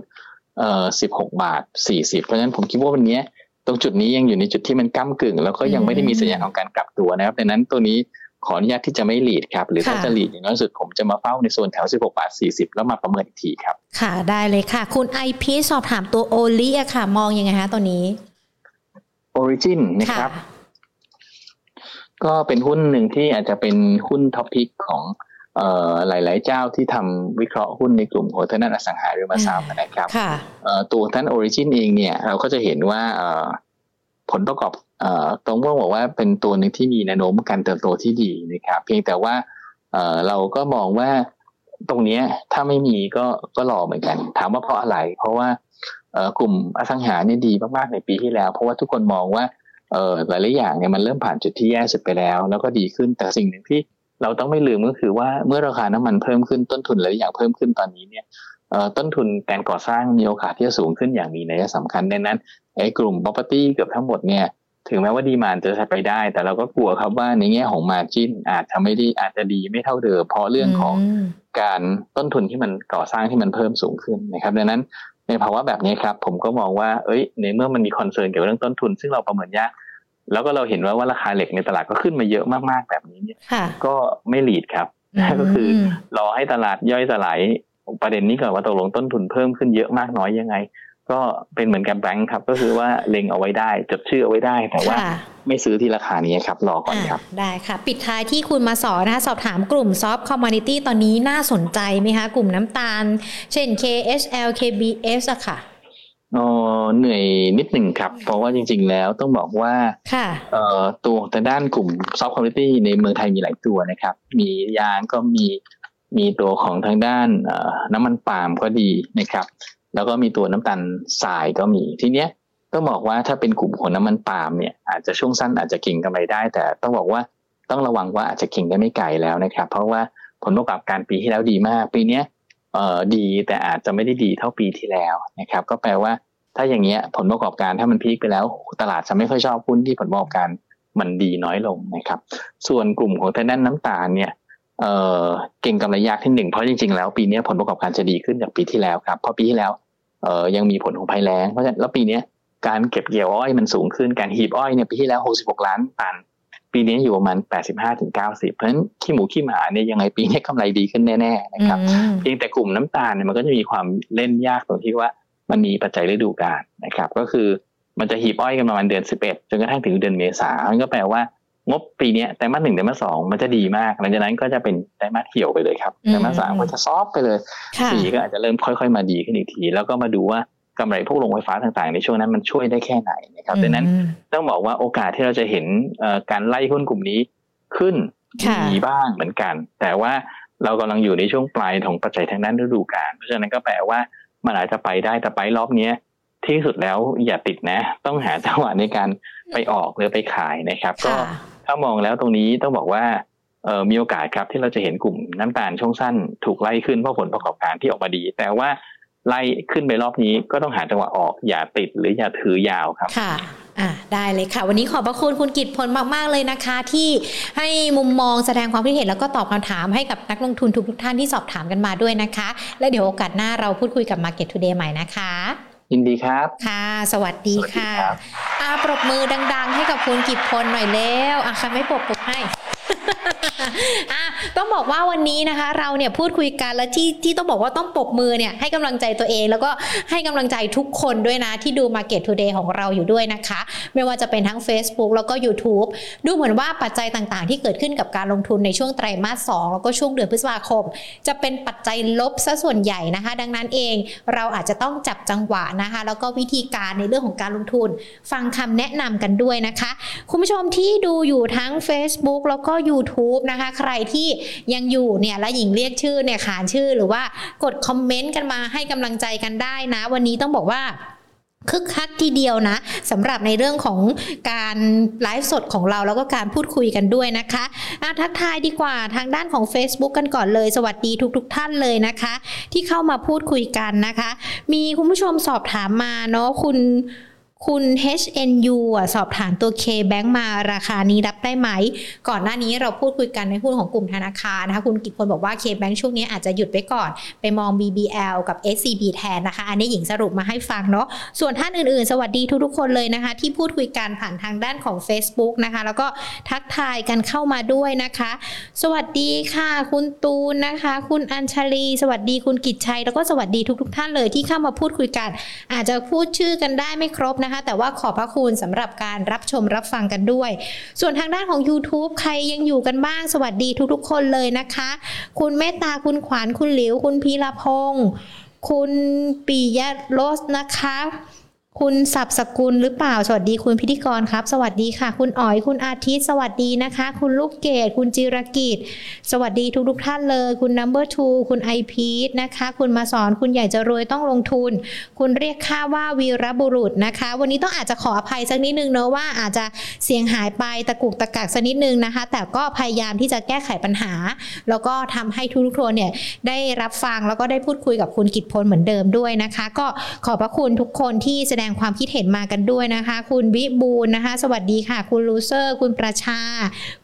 เอ่อสิบหกบาทสี่สิบเพราะฉะนั้นผมคิดว่าวันนี้ตรงจุดนี้ยังอยู่ในจุดที่มันก้ากึ่ง แล้วก็ยังไม่ได้มีสัญญาณของการกลับตัวนะครับดังนั้นตัวนี้ขออนุญาตที่จะไม่หลีดครับ หรือถ้าจะหลีดอย่างน้อยสุดผมจะมาเฝ้าในโซนแถว 16 บาท 40 แล้วมาประเมินอีกทีครับ ค่ะได้เลยค่ะ คุณไอพีสอบถามตัวโอลิอะค่ะ มองยังไงคะตัวนี้ Origin นะครับ ก็เป็นหุ้นหนึ่งที่อาจจะเป็นหุ้น top pick ของเอ่อหลาย ๆ เจ้าที่ทำวิเคราะห์หุ้นในกลุ่ม hotel นันอสังหาริมทรัพย์นะครับตัวท่าน Origin เองเนี่ยเราก็จะเห็นว่าผลประกอบการต้องบอกว่าเป็นตัวหนึ่งที่มีแนวโน้มการเติบโตที่ดีนะครับ เพียงแต่ว่าเราก็มองว่าตรงนี้ถ้าไม่มีก็ก็รอเหมือนกัน ถามว่าเพราะอะไร เพราะว่ากลุ่มอสังหาเนี่ยดีมาก ๆ ในปีที่แล้ว เพราะว่าทุกคนมองว่า หลายๆอย่างเนี่ยมันเริ่มผ่านจุดที่แย่สุดไปแล้ว แล้วก็ดีขึ้นแต่สิ่งหนึ่งที่เราต้องไม่ลืมก็คือว่าเมื่อราคาน้ำมันเพิ่มขึ้นต้นทุนหลายอย่างเพิ่มขึ้นตอนนี้เนี่ยต้นทุนการก่อสร้างมีโอกาสที่จะสูงขึ้นอย่างมีนัยสำคัญดังนั้นไอ้กลุ่ม property เกือบทั้งหมดเนี่ยถึงแม้ว่า demand จะใช้ไปได้ แต่เราก็กลัวครับว่าในแง่ของ margin อาจจะไม่ดีอาจจะดีไม่เท่าเดิมเพราะเรื่องของการต้นทุนที่มันก่อสร้างที่มันเพิ่มสูงขึ้นนะครับดังนั้นในภาวะแบบนี้ครับผมก็มองว่าเอ้ยในเมื่อมันมี concern เกี่ยวกับเรื่องต้นทุน ซึ่งเราประเมินยาก แล้วก็เราเห็นว่าว่าราคาเหล็กในตลาดก็ขึ้นมาเยอะมากๆแบบนี้เนี่ยก็ไม่หลีดครับก็คือรอให้ตลาดย่อยสลายประเด็นนี้ก่อนว่าตกลงต้นทุนเพิ่มขึ้นเยอะมากน้อยยังไง ก็เป็นเหมือนกับแบงค์ครับ ก็คือว่าเล็งเอาไว้ได้ จดชื่อเอาไว้ได้แต่ว่าไม่ซื้อที่ราคานี้ครับ รอก่อนครับ ได้ค่ะ ปิดท้ายที่คุณมาสอนนะคะสอบถามกลุ่มซอฟต์คอมมานตี้ตอนนี้น่าสนใจไหมคะ กลุ่มน้ำตาล เช่น KHL KBS อะค่ะ อ๋อเหนื่อยนิดหนึ่งครับ เพราะว่าจริง ๆ แล้วต้องบอกว่าค่ะเอ่อตัวแต่ด้านกลุ่มซอฟต์คอมมานตี้ในเมืองไทยมีหลายตัวนะครับ มียางก็มีมีตัวของทางด้านน้ำมันปาล์มก็ดีนะครับ แล้วก็มีตัวน้ำตาลทรายก็มีทีเนี้ยต้องบอกว่าถ้าเป็นกลุ่มของน้ำมันปาล์มเนี่ยอาจจะช่วงสั้นอาจจะเก่งกำไรได้ แต่ต้องบอกว่าต้องระวังว่าอาจจะเก่งได้ไม่ไกลแล้วนะครับ เพราะว่าผลประกอบการปีที่แล้วดีมาก ปีนี้เอ่อ ดีแต่อาจจะไม่ได้ดีเท่าปีที่แล้วนะครับก็แปลว่าถ้าอย่างเงี้ยผลประกอบการถ้ามันพีคไปแล้ว ตลาดจะไม่ค่อยชอบหุ้นที่ผลประกอบการมันดีน้อยลงนะครับ ส่วนกลุ่มของทางด้านน้ำตาลเนี่ยเออเก่งกำไรยากที่หนึ่งเพราะจริงๆแล้วปีนี้ผลประกอบการจะดีขึ้นจากปีที่แล้วครับเพราะปีที่แล้วเออยังมีผลของภัยแล้งเพราะฉะนั้นแล้วปีนี้การเก็บเกี่ยวอ้อยมันสูงขึ้นการหีบอ้อยเนี่ยปีที่แล้ว 66 ล้านตัน ปีนี้อยู่ประมาณ 85ถึง90 เพราะฉะนั้นขี้หมูขี้หมาเนี่ยยังไงปีนี้กำไรดีขึ้นแน่ๆนะครับเพียงแต่กลุ่มน้ำตาลเนี่ยมันก็จะมีความเล่นยากตรงที่ว่ามันมีปัจจัยฤดูกาลนะครับ ก็คือมันจะหีบอ้อยกันประมาณเดือน 11 จนกระทั่งถึงเดือนเมษามันก็แปลว่างบปีนี้ไตรมาสหนึ่งไตรมาสสองมันจะดีมาก หลังจากนั้นก็จะเป็นไตรมาสเหี่ยวไปเลยครับไตรมาสสามก็จะซอฟไปเลยสี่ก็อาจจะเริ่มค่อย ๆ มาดีขึ้นอีกที แล้วก็มาดูว่า กำไรพวกโรงไฟฟ้าต่างๆ ในช่วงนั้นมันช่วยได้แค่ไหนนะครับดังนั้นต้องบอกว่าโอกาสที่เราจะเห็นการไล่หุ้นกลุ่มนี้ขึ้นมีบ้างเหมือนกัน แต่ว่าเรากำลังอยู่ในช่วงปลายของปัจจัยทางด้านฤดูกาลเพราะฉะนั้นก็แปลว่ามันอาจจะไปได้แต่ไปรอบนี้ที่สุดแล้วอย่าติดนะ ต้องหาจังหวะในการไปออกหรือไปขายนะครับ ก็ถ้ามองแล้วตรงนี้ต้องบอกว่าเออมีโอกาสครับที่เราจะเห็นกลุ่มน้ำตาลช่วงสั้น ถูกไล่ขึ้นเพราะผลประกอบการที่ออกมาดี แต่ว่า ไล่ขึ้นไปรอบนี้ก็ต้องหาจังหวะออกอย่าติดหรืออย่าถือยาวครับค่ะอ่าได้เลยค่ะ วันนี้ขอบพระคุณคุณกิตพลมาก ๆ เลยนะคะ ที่ให้มุมมองแสดงความคิดเห็นแล้วก็ตอบคำถามให้กับนักลงทุนทุกๆท่านที่สอบถามกันมาด้วยนะคะ และเดี๋ยวโอกาสหน้าเราพูดคุยกับ Market Today ใหม่นะคะยินดีครับ ค่ะ สวัสดีค่ะอาปรบมือดัง ๆ ให้กับคุณกิจพลหน่อยแล้วอะค่ะไม่ปรบปรบให้ ต้องบอกว่าวันนี้นะคะ เราเนี่ยพูดคุยกันแล้วที่ที่ต้องบอกว่าต้องปรบมือเนี่ยให้กำลังใจตัวเอง แล้วก็ให้กำลังใจทุกคนด้วยนะ ที่ดู Market Today ของเราอยู่ด้วยนะคะ ไม่ว่าจะเป็นทั้ง Facebook แล้วก็ YouTube ดูเหมือนว่าปัจจัยต่างๆ ที่เกิดขึ้นกับการลงทุนในช่วงไตรมาส 2 แล้วก็ช่วงเดือนพฤษภาคม จะเป็นปัจจัยลบซะส่วนใหญ่นะคะ ดังนั้นเองเราอาจจะต้องจับจังหวะนะคะ แล้วก็วิธีการในเรื่องของการลงทุน ฟังคำแนะนำกันด้วยนะคะ คุณผู้ชมที่ดูอยู่ทั้ง Facebook แล้วก็ YouTube นะคะ ใครที่ยังอยู่เนี่ยและหญิงเรียกชื่อเนี่ยขานชื่อหรือว่ากดคอมเมนต์กันมาให้กำลังใจกันได้นะ วันนี้ต้องบอกว่าคึกคักทีเดียวนะสำหรับในเรื่องของการไลฟ์สดของเราแล้วก็การพูดคุยกันด้วยนะคะะทักทายดีกว่าทางด้านของ Facebook กันก่อนเลย สวัสดีทุกๆทท่านเลยนะคะ ที่เข้ามาพูดคุยกันนะคะ มีคุณผู้ชมสอบถามมาเนาะคุณ คุณ HNU สอบถามตัว K-Bank มาราคานี้รับได้ไหม ก่อนหน้านี้เราพูดคุยกันในหุ้นของกลุ่มธนาคารนะคะคุณกิตพลบอกว่า K-Bank ช่วงนี้อาจจะหยุดไว้ก่อน ไปมอง BBL กับ SCB แทนนะคะ อันนี้หญิงสรุปมาให้ฟังเนาะส่วนท่านอื่นๆ สวัสดีทุกๆคนเลยนะคะ ที่พูดคุยกันผ่านทางด้านของ Facebook นะคะ แล้วก็ทักทายกันเข้ามาด้วยนะคะ สวัสดีค่ะ คุณตูนนะคะ คุณอัญชลี สวัสดีคุณกิจชัยแล้วก็สวัสดีทุก ๆ ท่านเลยที่เข้ามาพูดคุยกัน อาจจะพูดชื่อกันได้ไม่ครบนะคะแต่ว่าขอบพระคุณสำหรับการรับชมรับฟังกันด้วย ส่วนทางด้านของ YouTube ใครยังอยู่กันบ้าง สวัสดีทุกๆ คนเลยนะคะ คุณเมตตาคุณขวานคุณหลิว คุณพีรพงศ์คุณปิยะโรสนะคะ คุณสับสกุลหรือเปล่า สวัสดีคุณพิธีกรครับ สวัสดีค่ะ คุณอ๋อยคุณอาทิตย์ สวัสดีนะคะ คุณลูกเกดคุณจิรกิจ สวัสดีทุกทุกท่านเลย คุณ number two คุณไอพีนะคะ คุณมาสอนคุณใหญ่จะรวยต้องลงทุน คุณเรียกค่าว่าวีรบุรุษนะคะ วันนี้ต้องอาจจะขออภัยสักนิดนึงเนอะว่าอาจจะเสียงหายไปตะกุกตะกักสักนิดนึงนะคะ แต่ก็พยายามที่จะแก้ไขปัญหา แล้วก็ทำให้ทุกทุกคนเนี่ยได้รับฟังแล้วก็ได้พูดคุยกับคุณกิตพลเหมือนเดิมด้วยนะคะ ก็ขอบพระคุณทุกคนที่แสดงความคิดเห็นมากันด้วยนะคะ คุณวิบูลนะคะ สวัสดีค่ะ คุณลูเซอร์ คุณประชา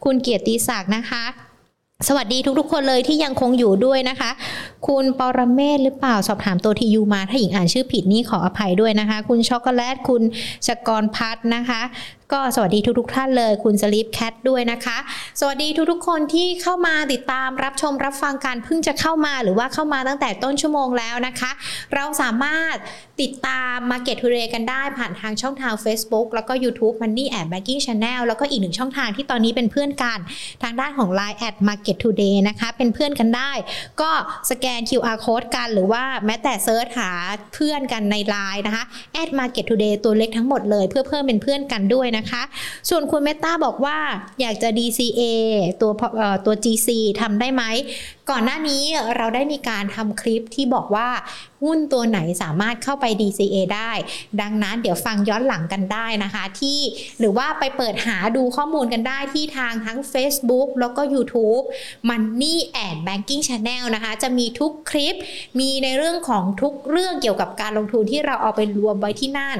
คุณเกียรติศักดิ์นะคะสวัสดีทุกๆ คนเลยที่ยังคงอยู่ด้วยนะคะ คุณปรเมศหรือเปล่าสอบถามตัว TU มาถ้าหญิงอ่านชื่อผิดนี่ขออภัยด้วยนะคะ คุณช็อกโกแลตคุณชกรพัฒนะคะ ก็สวัสดีทุกๆท่านเลยคุณสลิปแคทด้วยนะคะ สวัสดีทุกๆคนที่เข้ามาติดตามรับชมรับฟังการเพิ่งจะเข้ามาหรือว่าเข้ามาตั้งแต่ต้นชั่วโมงแล้วนะคะ เราสามารถติดตาม Market Today กันได้ผ่านทางช่องทาง Facebook แล้วก็ YouTube Money and Banking Channel แล้วก็อีกหนึ่งช่องทางที่ตอนนี้เป็นเพื่อนกัน ทางด้านของ Line at Market Today นะคะ เป็นเพื่อนกันได้ ก็สแกน QR Code กันหรือว่าแม้แต่เซิร์ชหาเพื่อนกันใน Line นะคะ at Market Today ตัวเล็กทั้งหมดเลยเพื่อเพิ่มเป็นเพื่อนกันด้วยนะคะ ส่วนคุณเมตตาบอกว่าอยากจะ DCA ตัวตัว GC ทำได้ไหม ก่อนหน้านี้เราได้มีการทำคลิปที่บอกว่าหุ้นตัวไหนสามารถเข้าไป DCA ได้ ดังนั้นเดี๋ยวฟังย้อนหลังกันได้นะคะที่หรือว่าไปเปิดหาดูข้อมูลกันได้ที่ทางทั้ง Facebook แล้วก็ YouTube Money and Banking Channel นะคะ จะมีทุกคลิป มีในเรื่องของทุกเรื่องเกี่ยวกับการลงทุนที่เราเอาไปรวมไว้ที่นั่น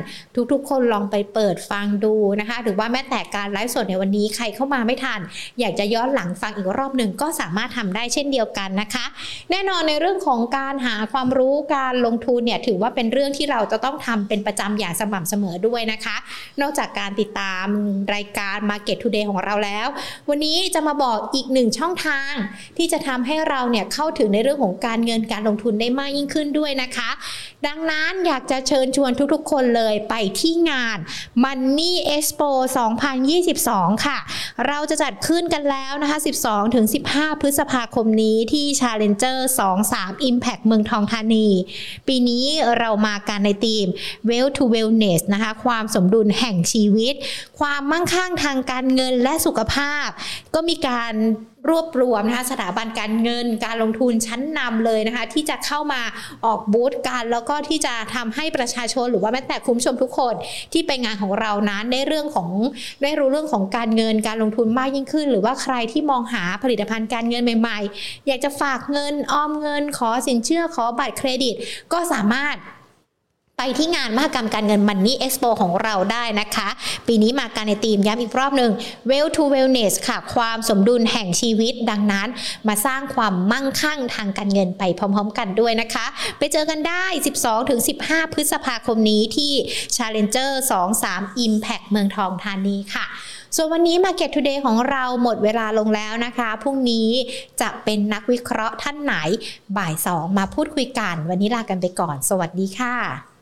ทุกๆ คนลองไปเปิดฟังดูนะคะ หรือว่าแม้แต่การไลฟ์สดในวันนี้ใครเข้ามาไม่ทัน อยากจะย้อนหลังฟังอีกรอบหนึ่งก็สามารถทำได้เช่นเดียวกันนะคะ แน่นอนในเรื่องของการหาความรู้การลงทุนเนี่ยถือว่าเป็นเรื่องที่เราจะต้องทำเป็นประจำอย่างสม่ำเสมอด้วยนะคะ นอกจากการติดตามรายการ Market Today ของเราแล้ว วันนี้จะมาบอกอีกหนึ่งช่องทาง ที่จะทำให้เราเนี่ยเข้าถึงในเรื่องของการเงินการลงทุนได้มากยิ่งขึ้นด้วยนะคะ ดังนั้นอยากจะเชิญชวนทุกๆ คนเลยไปที่งาน Money Expo 2022 ค่ะ เราจะจัดขึ้นกันแล้วนะคะ 12-15 พฤษภาคมนี้ที่ Challenger 23 Impact เมืองทองธานี ปีนี้เรามากันในทีม Well to Wellness นะคะความสมดุลแห่งชีวิต ความมั่งคั่งทางการเงินและสุขภาพ ก็มีการรวบรวมนะคะสถาบันการเงินการลงทุนชั้นนำเลยนะคะที่จะเข้ามาออกบูธกัน แล้วก็ที่จะทำให้ประชาชนหรือว่าแม้แต่คุณผู้ชมทุกคนที่ไปงานของเรานั้นได้เรื่องของได้รู้เรื่องของการเงินการลงทุนมากยิ่งขึ้น หรือว่าใครที่มองหาผลิตภัณฑ์การเงินใหม่ ๆ อยากจะฝากเงินออมเงิน ขอสินเชื่อขอบัตรเครดิต ก็สามารถ ไปที่งานมหกรรมการเงินมันนี่เอ็กซ์โปของเราได้นะคะ ปีนี้มาการในทีมย้ำอีกรอบหนึ่ง Well to Wellness ค่ะ ความสมดุลแห่งชีวิตดังนั้น มาสร้างความมั่งคั่งทางการเงินไปพร้อม ๆ กันด้วยนะคะ ไปเจอกันได้ 12-15 พฤษภาคมนี้ที่ Challenger 23 Impact เมืองทองธานีค่ะส่วนวันนี้ Market Today ของเราหมดเวลาลงแล้วนะคะ พรุ่งนี้จะเป็นนักวิเคราะห์ท่านไหน บ่าย 2 มาพูดคุยกัน วันนี้ลากันไปก่อน สวัสดีค่ะ